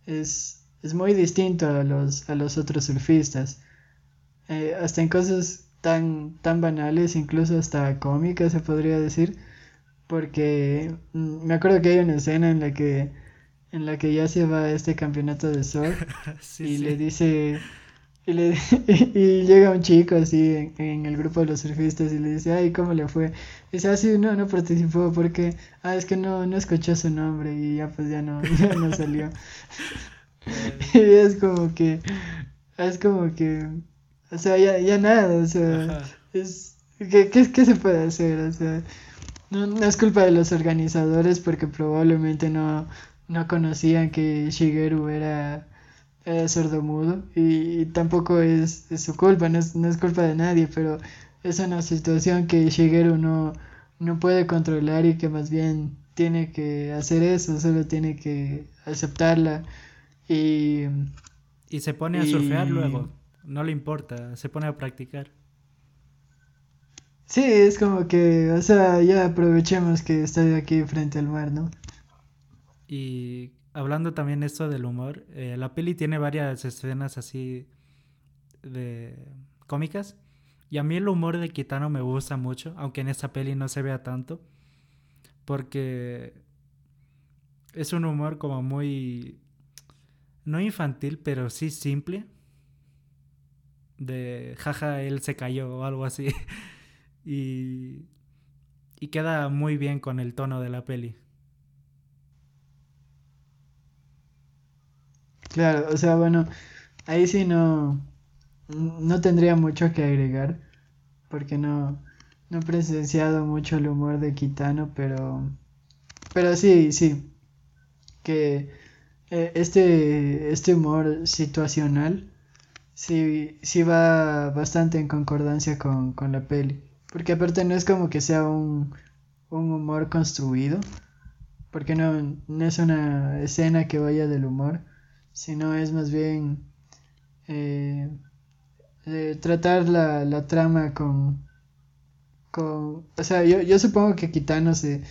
es, es, muy distinto a los, a los otros surfistas. Eh, hasta en cosas tan, tan banales, incluso hasta cómicas se podría decir, porque mm, me acuerdo que hay una escena en la que en la que ya se va a este campeonato de surf *laughs* y le dice y, le, *laughs* y, llega un chico así en, el grupo de los surfistas y le dice, ay, ¿cómo le fue? Y dice, ah, sí, no, no participó porque, ah, es que no, no escuchó su nombre y ya pues ya no, *laughs* ya no salió. *laughs* y es como que, es como que, o sea, ya, ya nada, o sea, es, ¿qué, qué, ¿qué, se puede hacer? O sea, no, no es culpa de los organizadores porque probablemente no, no conocían que Shigeru era eh, sordomudo y, tampoco es, su culpa, no es, no es, culpa de nadie, pero es una situación que Shigeru no, no puede controlar y que más bien tiene que hacer eso, solo tiene que aceptarla y... Y se pone a surfear luego, no le importa, se pone a practicar. Sí, es como que, o sea, ya aprovechemos que estoy aquí frente al mar, ¿no? Y hablando también esto del humor, eh, la peli tiene varias escenas así de cómicas. Y a mí el humor de Kitano me gusta mucho, aunque en esta peli no se vea tanto. Porque es un humor como muy... No infantil, pero sí simple. De jaja, él se cayó o algo así. *laughs* y, y queda muy bien con el tono de la peli. Claro, o sea, bueno, ahí sí no, no tendría mucho que agregar, porque no, no he presenciado mucho el humor de Kitano, pero, pero sí, sí, que eh, este, este humor situacional sí, sí va bastante en concordancia con, con la peli, porque aparte no es como que sea un, un humor construido, porque no, no es una escena que vaya del humor, sino es más bien eh, eh, tratar la, la, trama con, con... O sea, yo, yo supongo que Kitano se,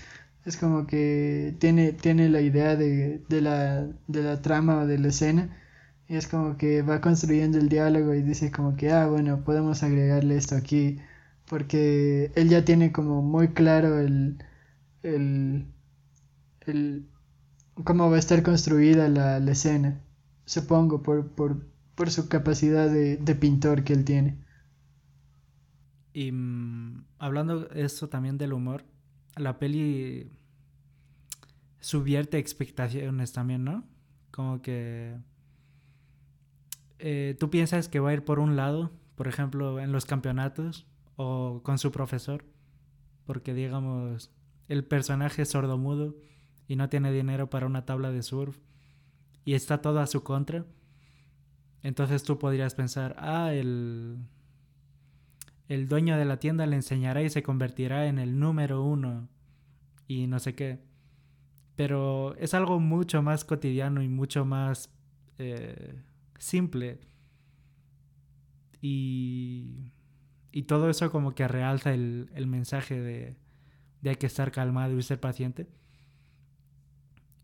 es como que tiene, tiene la idea de, de, la, de la trama o de la escena y es como que va construyendo el diálogo y dice como que, ah, bueno, podemos agregarle esto aquí porque él ya tiene como muy claro el, el, el cómo va a estar construida la, la escena supongo, por, por, por su capacidad de, de, pintor que él tiene. Y mmm, hablando eso también del humor, la peli subvierte expectaciones también, ¿no? Como que eh, tú piensas que va a ir por un lado, por ejemplo, en los campeonatos o con su profesor, porque digamos, el personaje es sordomudo y no tiene dinero para una tabla de surf y está todo a su contra, entonces tú podrías pensar, ah, el, el dueño de la tienda le enseñará y se convertirá en el número uno y no sé qué. Pero es algo mucho más cotidiano y mucho más eh, simple. Y, y, todo eso como que realza el, el mensaje de, de hay que estar calmado y ser paciente.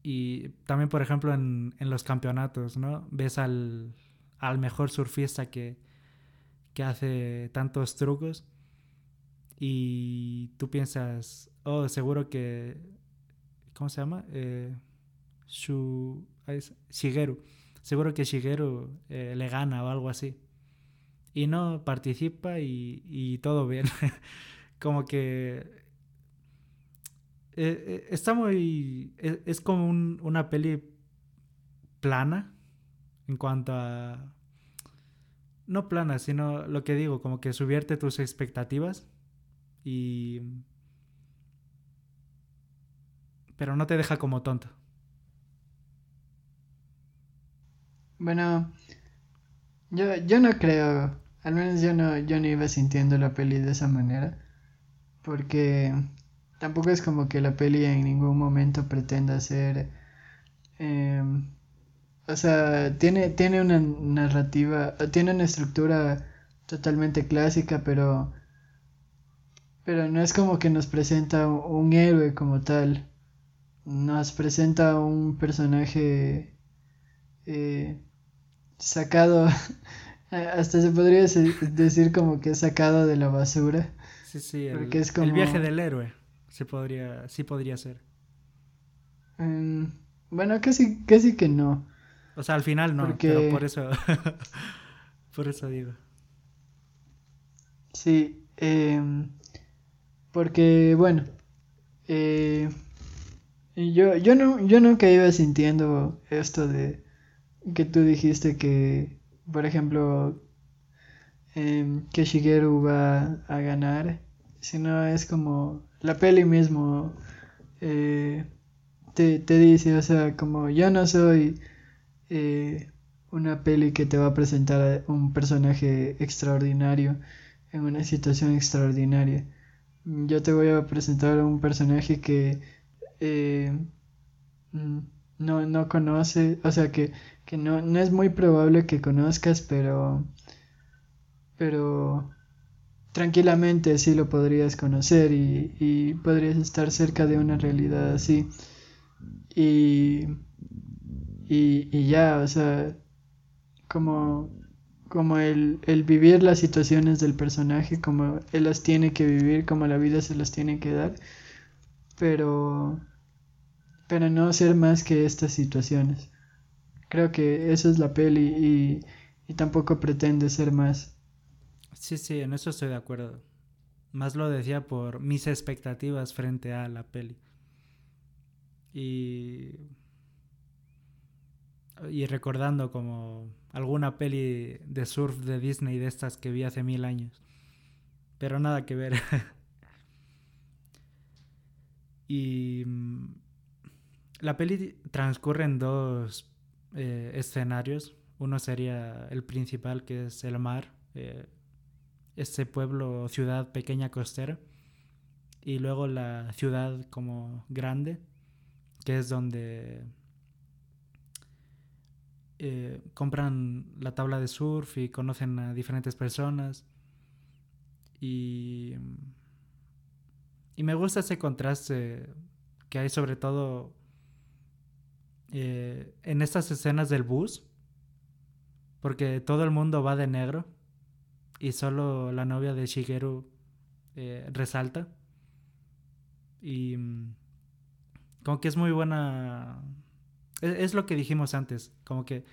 Y también, por ejemplo, en, en los campeonatos, ¿no? Ves al, al mejor surfista que, que hace tantos trucos y tú piensas, oh, seguro que, ¿cómo se llama? Eh, Shigeru. Seguro que Shigeru eh, le gana o algo así. Y no, participa y, y todo bien. *laughs* Como que eh, eh, está muy. E, es, como una peli plana en cuanto a. No plana, sino lo que digo, como que subierte tus expectativas y. Pero no te deja como tonto. Bueno, yo, yo no creo, al menos yo no, yo no iba sintiendo la peli de esa manera, porque tampoco es como que la peli en ningún momento pretenda ser... Em, o sea, tiene, tiene una narrativa, tiene una estructura totalmente clásica, pero... Pero no es como que nos presenta un héroe como tal. Nos presenta un personaje eh, sacado, *laughs* hasta se podría decir como que sacado de la basura. Sí, sí, el, el viaje del héroe, se podría, sí podría ser. Mm, bueno, casi, casi que no. O sea, al final no, pero por eso, *laughs* por eso digo. Sí, em, porque bueno, eh, yo, yo, no, yo nunca iba sintiendo esto de que tú dijiste que, por ejemplo, eh, que Shigeru va a ganar, sino es como la peli mismo eh, te, te, dice, o sea, como yo no soy eh, una peli que te va a presentar un personaje extraordinario en una situación extraordinaria. Yo te voy a presentar un personaje que eh, no, no conoce, o sea que, que no, no es muy probable que conozcas, pero pero tranquilamente sí lo podrías conocer y, y podrías estar cerca de una realidad así. Y, y, y ya, o sea, como, como el, el vivir las situaciones del personaje, como él las tiene que vivir, como la vida se las tiene que dar, pero, pero no ser más que estas situaciones. Creo que eso es la peli y, y tampoco pretende ser más. Sí, sí, en eso estoy de acuerdo. Más lo decía por mis expectativas frente a la peli. Y. Y recordando como alguna peli de surf de Disney de estas que vi hace mil años. Pero nada que ver. *laughs* y. Mm, la peli transcurre en dos eh, escenarios. Uno sería el principal, que es el mar. Eh, este pueblo, ciudad pequeña costera, y luego la ciudad como grande, que es donde eh, compran la tabla de surf y conocen a diferentes personas. Y, y me gusta ese contraste que hay sobre todo eh, en estas escenas del bus, porque todo el mundo va de negro y solo la novia de Shigeru eh, resalta. Y mm, como que es muy buena... E-, es, lo que dijimos antes, como que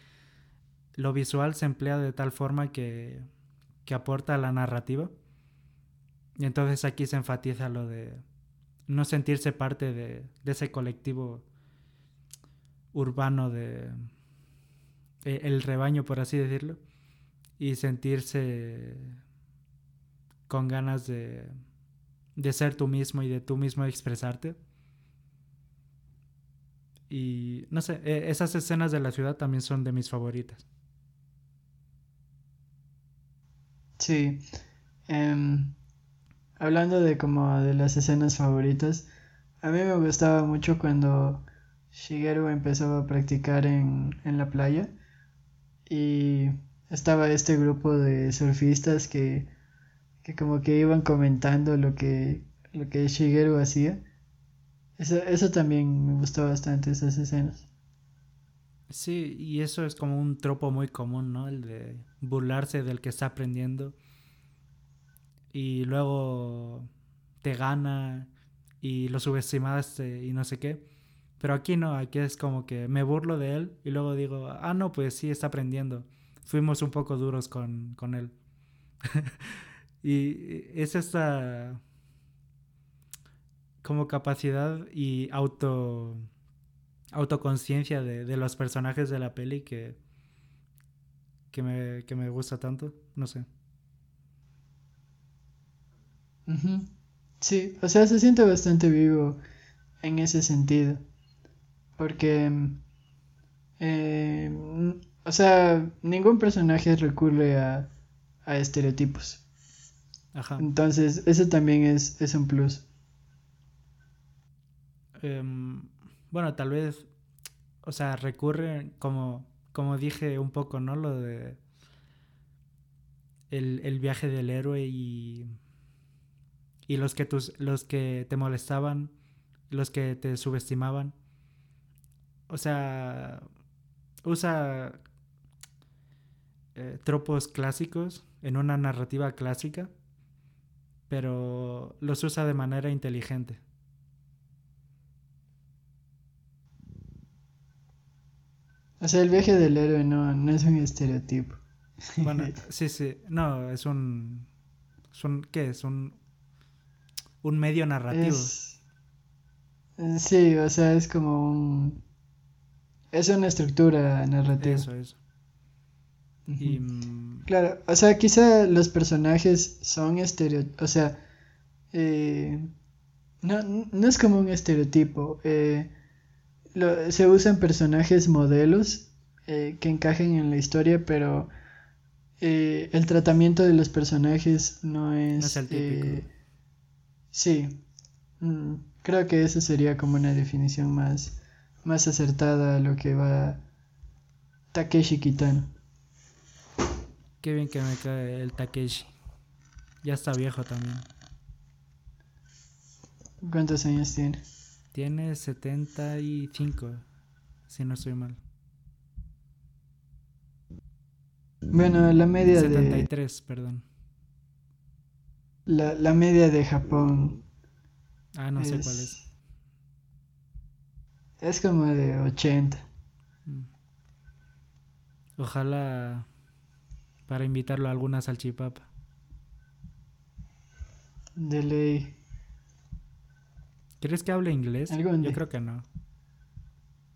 lo visual se emplea de tal forma que, que aporta a la narrativa. Y entonces aquí se enfatiza lo de no sentirse parte de, de ese colectivo urbano de e-, el rebaño, por así decirlo y sentirse con ganas de, de ser tú mismo y de tú mismo expresarte. Y no sé, e, esas escenas de la ciudad también son de mis favoritas. Sí. Em, hablando de como de las escenas favoritas, a mí me gustaba mucho cuando Shigeru empezó a practicar en, en la playa y estaba este grupo de surfistas que, que como que iban comentando lo que, lo que Shigeru hacía. Eso, eso también me gustó bastante, esas escenas. Sí, y eso es como un tropo muy común, ¿no? El de burlarse del que está aprendiendo y luego te gana y lo subestimaste y no sé qué. Pero aquí no, aquí es como que me burlo de él y luego digo, ah, no, pues sí, está aprendiendo fuimos un poco duros con, con él. *laughs* y es esta como capacidad y auto autoconciencia de, de, los personajes de la peli que, que, me, que me gusta tanto, no sé. Sí, o sea, se siente bastante vivo en ese sentido. Porque eh, o sea, ningún personaje recurre a, a estereotipos. Ajá. Entonces, eso también es, es un plus. Em, bueno, tal vez, o sea, recurre, como, como dije un poco, ¿no? Lo de el, el viaje del héroe y, y los, que tus, los que te molestaban, los que te subestimaban. O sea, usa eh, tropos clásicos en una narrativa clásica, pero los usa de manera inteligente. O sea, el viaje del héroe no, no es un estereotipo. Bueno, *laughs* sí, sí. No, es un. Es un ¿Qué es? Un. Un medio narrativo. Eh, sí, o sea, es como un. Es una estructura narrativa. Eso, eso. Y, Claro, o sea, quizá los personajes son estereotipos. O sea, eh, no, no es como un estereotipo. Eh, se usan personajes modelos eh, que encajen en la historia, pero eh, el tratamiento de los personajes no es... el típico. sí, mm, creo que esa sería como una definición más, más acertada a lo que va Takeshi Kitano. Qué bien que me cae el Takeshi. Ya está viejo también. ¿Cuántos años tiene? Tiene 75, si no estoy mal. Bueno, la media 73, perdón. La, la media de Japón. Ah, no sé cuál es. Es como de 80. Mm. Ojalá para invitarlo a alguna salchipapa. De ley. ¿Quieres que hable inglés? Yo creo que no.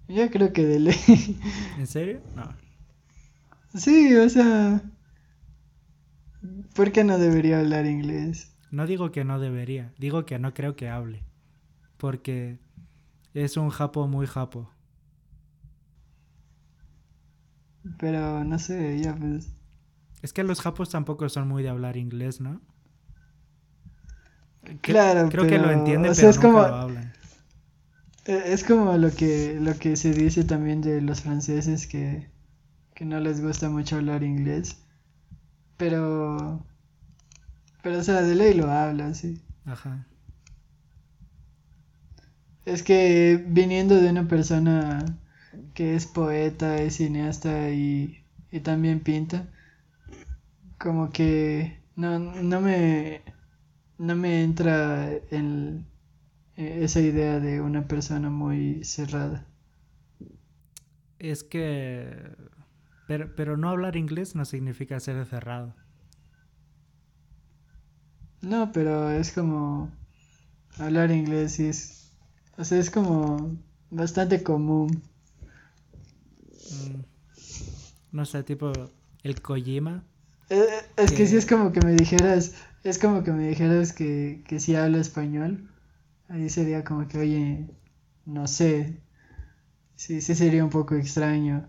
Yo creo que de ley. *laughs* ¿En serio? No. Sí, o sea. ¿Por qué no debería hablar inglés? No digo que no debería, digo que no creo que hable. Porque es un japo muy japo. Pero no sé, ya pues. Es que los japos tampoco son muy de hablar inglés, ¿no? Claro, creo que lo entienden, pero es nunca como, lo hablan. Eh, es como lo que lo que se dice también de los franceses que, que no les gusta mucho hablar inglés, pero pero o sea, de ley lo habla, sí. Ajá. Es que viniendo de una persona que es poeta, es cineasta y, y también pinta, como que no, no me no me entra en esa idea de una persona muy cerrada. Es que... Pero, pero no hablar inglés no significa ser cerrado. No, pero es como... Hablar inglés y es... O sea, es como bastante común. Mm. No sé, tipo el Kojima. Eh, es que... si es como que me dijeras, es como que me dijeras que, que si hablo español, ahí sería como que, oye, no sé, sí, sí sería un poco extraño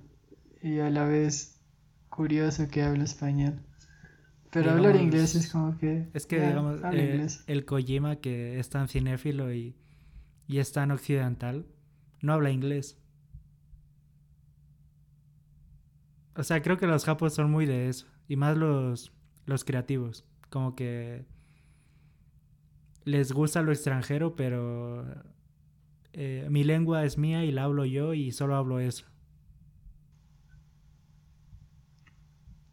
y a la vez curioso que hablo español. Pero hablar inglés es como que... Es que, digamos, eh, el Kojima que es tan cinéfilo y, y es tan occidental, no habla inglés. O sea, creo que los japos son muy de eso. Y más los, los creativos como que les gusta lo extranjero, pero eh, mi lengua es mía y la hablo yo y solo hablo eso.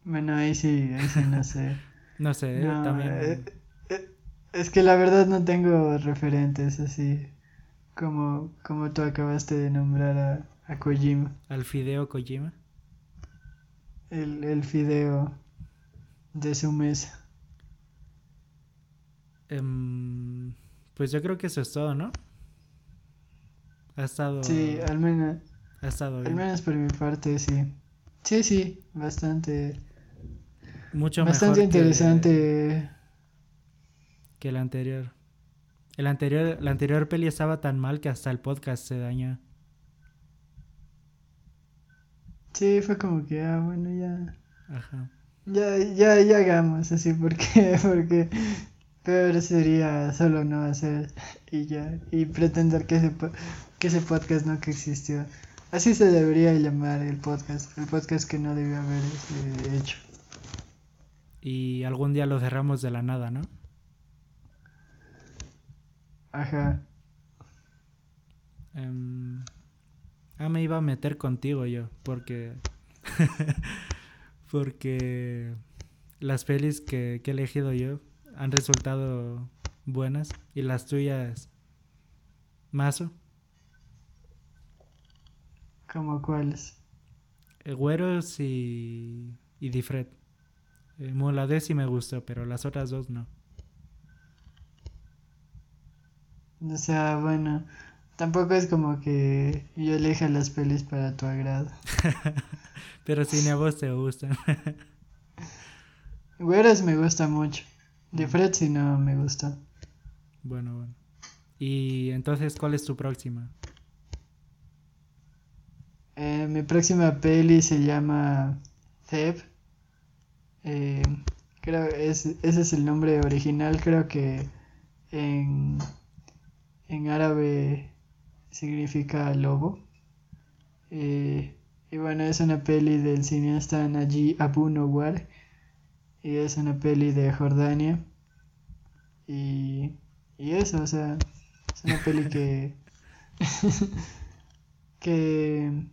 Bueno, ahí sí, ahí sí no sé. *laughs* no sé, también. Eh, eh, es que la verdad no tengo referentes así como, como tú acabaste de nombrar a, a Kojima. ¿Al Fideo Kojima? El, el Fideo de su mesa. Em, pues yo creo que eso es todo, ¿no? Ha estado. Sí, al menos. Ha estado Al menos por mi parte, sí. Sí, sí, bastante. Mucho bastante interesante. Que, el anterior. El anterior. La anterior peli estaba tan mal que hasta el podcast se dañó. Sí, fue como que, ah, bueno, ya. Ajá. Ya, ya, ya hagamos así, porque, *laughs* porque Peor sería solo no hacer y ya, y pretender que ese, que ese podcast no que existió. Así se debería llamar el podcast, el podcast que no debió haber este, hecho. Y algún día lo cerramos de la nada, ¿no? Ajá. Em, ah, me iba a meter contigo yo, porque... *laughs* porque las pelis que, que he elegido yo han resultado buenas y las tuyas, Mazo. ¿Cómo cuáles? Eh, Güeros y, y Difred. Eh, sí me gustó, pero las otras dos no. O sea, bueno, tampoco es como que yo elija las pelis para tu agrado. *laughs* pero si ni a *laughs* vos te gustan. *laughs* Güeros me gusta mucho. Difred sí no me gusta. Bueno, bueno. Y entonces, ¿cuál es tu próxima? Eh, mi próxima peli se llama Theb. Eh, creo es, ese es el nombre original. Creo que en, en árabe significa lobo. Eh, y bueno, es una peli del cineasta Najib Abu Nawar. Y es una peli de Jordania. Y, y eso, o sea, es una peli que. *laughs* que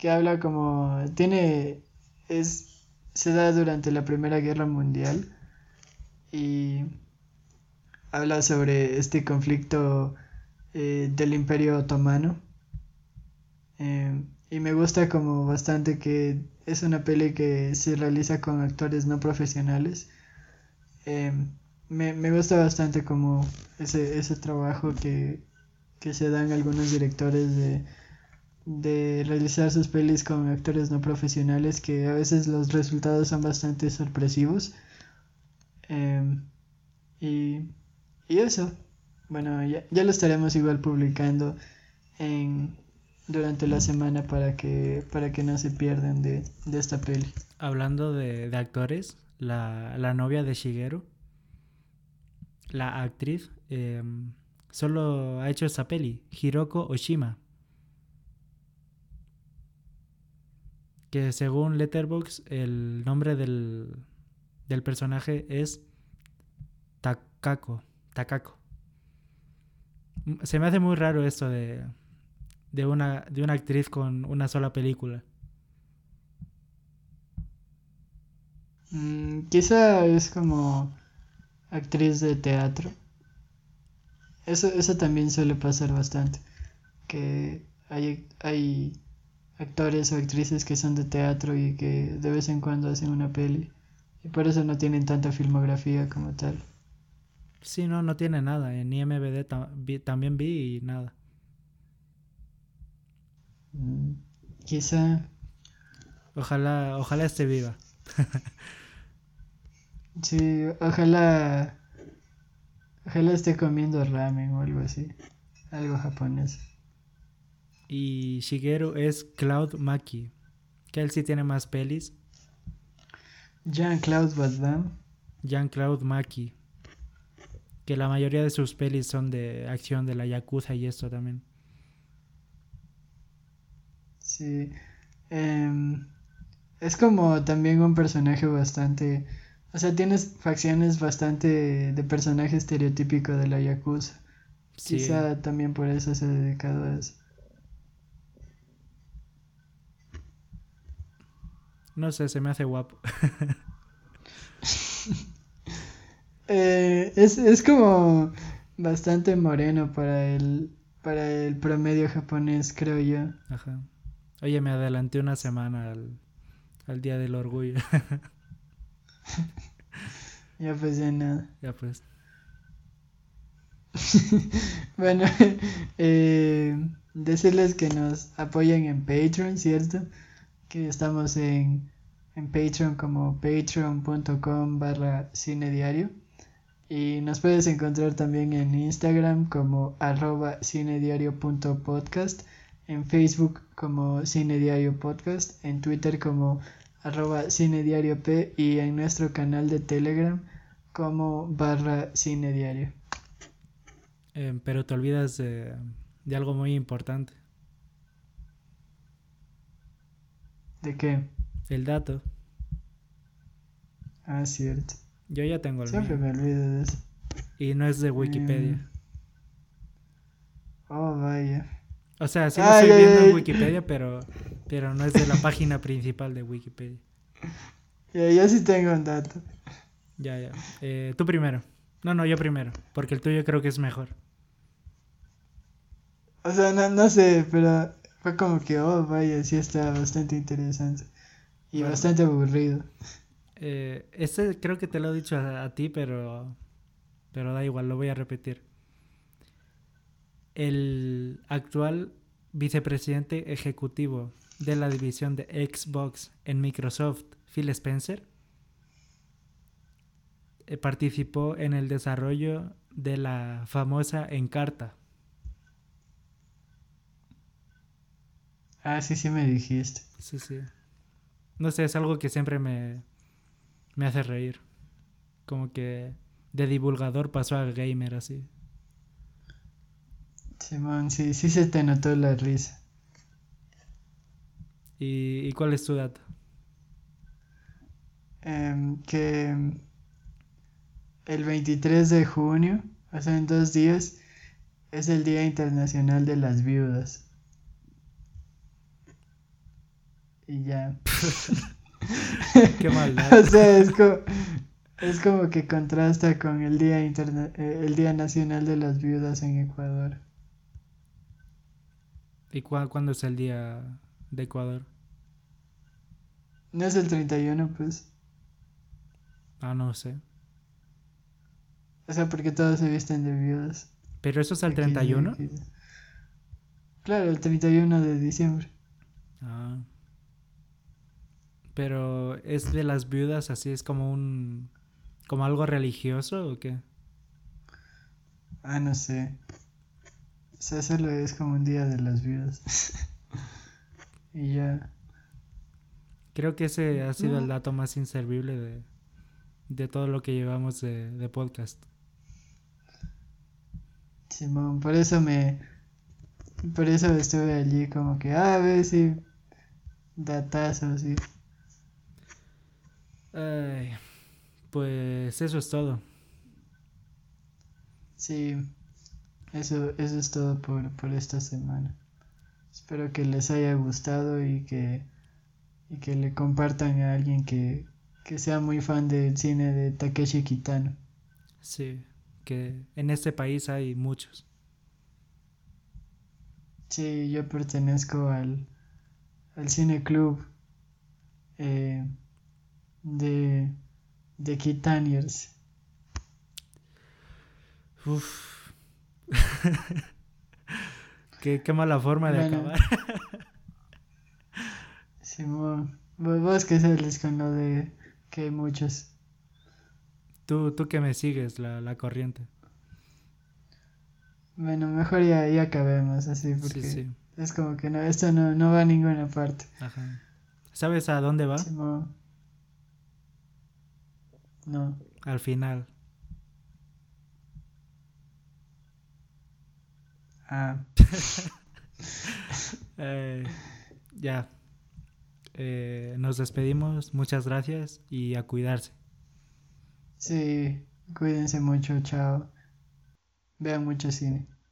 que habla como tiene es se da durante la Primera Guerra Mundial y habla sobre este conflicto eh, del Imperio Otomano eh, y me gusta como bastante que es una peli que se realiza con actores no profesionales eh, me, me, gusta bastante como ese, ese trabajo que, que se dan algunos directores de de realizar sus pelis con actores no profesionales que a veces los resultados son bastante sorpresivos. Em, y, y, eso, bueno, ya, ya, lo estaremos igual publicando en, durante la semana para que, para que no se pierdan de, de esta peli. Hablando de, de actores, la, la, novia de Shigeru, la actriz, eh, solo ha hecho esta peli, Hiroko Oshima. que según Letterboxd el nombre del, del personaje es Takako. Takako. Se me hace muy raro esto de, de, una, de una actriz con una sola película. Mm, quizá es como actriz de teatro. Eso, eso también suele pasar bastante. Que hay, hay actores o actrices que son de teatro y que de vez en cuando hacen una peli. Y por eso no tienen tanta filmografía como tal. Sí, no, no tiene nada. En IMBD también vi y nada. Mm, quizá. Ojalá, ojalá esté viva. *laughs* sí, ojalá. Ojalá esté comiendo ramen o algo así. Algo japonés. Y Shigeru es Cloud Maki. Que él sí tiene más pelis. Jean-Claude Van Damme. Jean-Claude Maki. Que la mayoría de sus pelis son de acción de la Yakuza y esto también. Sí. Eh, es como también un personaje bastante... O sea, tienes facciones bastante de personaje estereotípico de la Yakuza. Sí. Quizá también por eso se ha dedicado a eso. No sé, se me hace guapo. *laughs* eh, es, es como bastante moreno para el, para el promedio japonés, creo yo. Ajá. Oye, me adelanté una semana al, al Día del Orgullo. *laughs* ya pues ya nada. Ya pues. *laughs* bueno, *laughs* eh, decirles que nos apoyen en Patreon, ¿cierto? que estamos en, en Patreon como patreon.com barra cine diario y nos puedes encontrar también en Instagram como arroba cinediario.podcast, en Facebook como Cine Diario Podcast, en Twitter como arroba cinediariop y en nuestro canal de Telegram como barra cine diario. Eh, pero te olvidas de, de algo muy importante. ¿De qué? El dato. Ah, cierto. Yo ya tengo el Siempre mío. me olvido de eso. Y no es de Wikipedia. Mm. Oh, vaya. O sea, sí lo Ay, estoy ay, viendo ay. en Wikipedia, pero, pero no es de la página principal de Wikipedia. Ya, yo sí tengo un dato. Ya, ya. Eh, tú primero. No, no, yo primero. Porque el tuyo creo que es mejor. O sea, no, no sé, pero fue como que, oh, vaya, sí está bastante interesante. Y Bueno. bastante aburrido. Eh, este creo que te lo he dicho a, a ti, pero, pero da igual, lo voy a repetir. El actual vicepresidente ejecutivo de la división de Xbox en Microsoft, Phil Spencer, eh, participó en el desarrollo de la famosa Encarta. Ah, sí, sí me dijiste. Sí, sí. No sé, es algo que siempre me, me hace reír. Como que de divulgador pasó a gamer así. Simón, sí, sí se te notó la risa. ¿Y, y cuál es tu dato? Em, que el 23 de junio, en dos días, es el Día Internacional de las Viudas. Y ya. *laughs* Qué *laughs* O sea, es como, es como que contrasta con el Día Interna- eh, el Día Nacional de las Viudas en Ecuador. ¿Y cua- cuándo es el día de Ecuador? No es el 31, pues. Ah, no sé. O sea, porque todos se visten de viudas. ¿Pero eso es el Aquí, 31? aquí. Claro, el 31 de diciembre. Ah. Pero es de las viudas, así es como un... como algo religioso o qué? Ah, no sé. O sea, solo es como un día de las viudas. *laughs* y ya. Creo que ese ha sido el dato más inservible de, de todo lo que llevamos de, de podcast. Simón, por eso me. Por eso estuve allí como que, ah, a ver si. Datazo, sí. Ay, pues eso es todo. Sí. Eso, eso es todo por, por esta semana. Espero que les haya gustado y que. Y que le compartan a alguien que, que sea muy fan del cine de Takeshi Kitano. Sí, que en este país hay muchos. Sí, yo pertenezco al, al cine club eh, de, de Kitaniers. Uf. *laughs* qué, qué mala forma de Bueno. acabar. *laughs* Simón, vos, que sales con lo de que hay muchos. Tú, tú que me sigues la, la corriente. Bueno, mejor ya, ya acabemos así porque Sí, sí. es como que no, esto no, no va a ninguna parte. Ajá. ¿Sabes a dónde va? Simón. No. Al final. Ah, *laughs* Eh, ya. Eh, nos despedimos. Muchas gracias y a cuidarse. sí, cuídense mucho, chao. Vean mucho cine.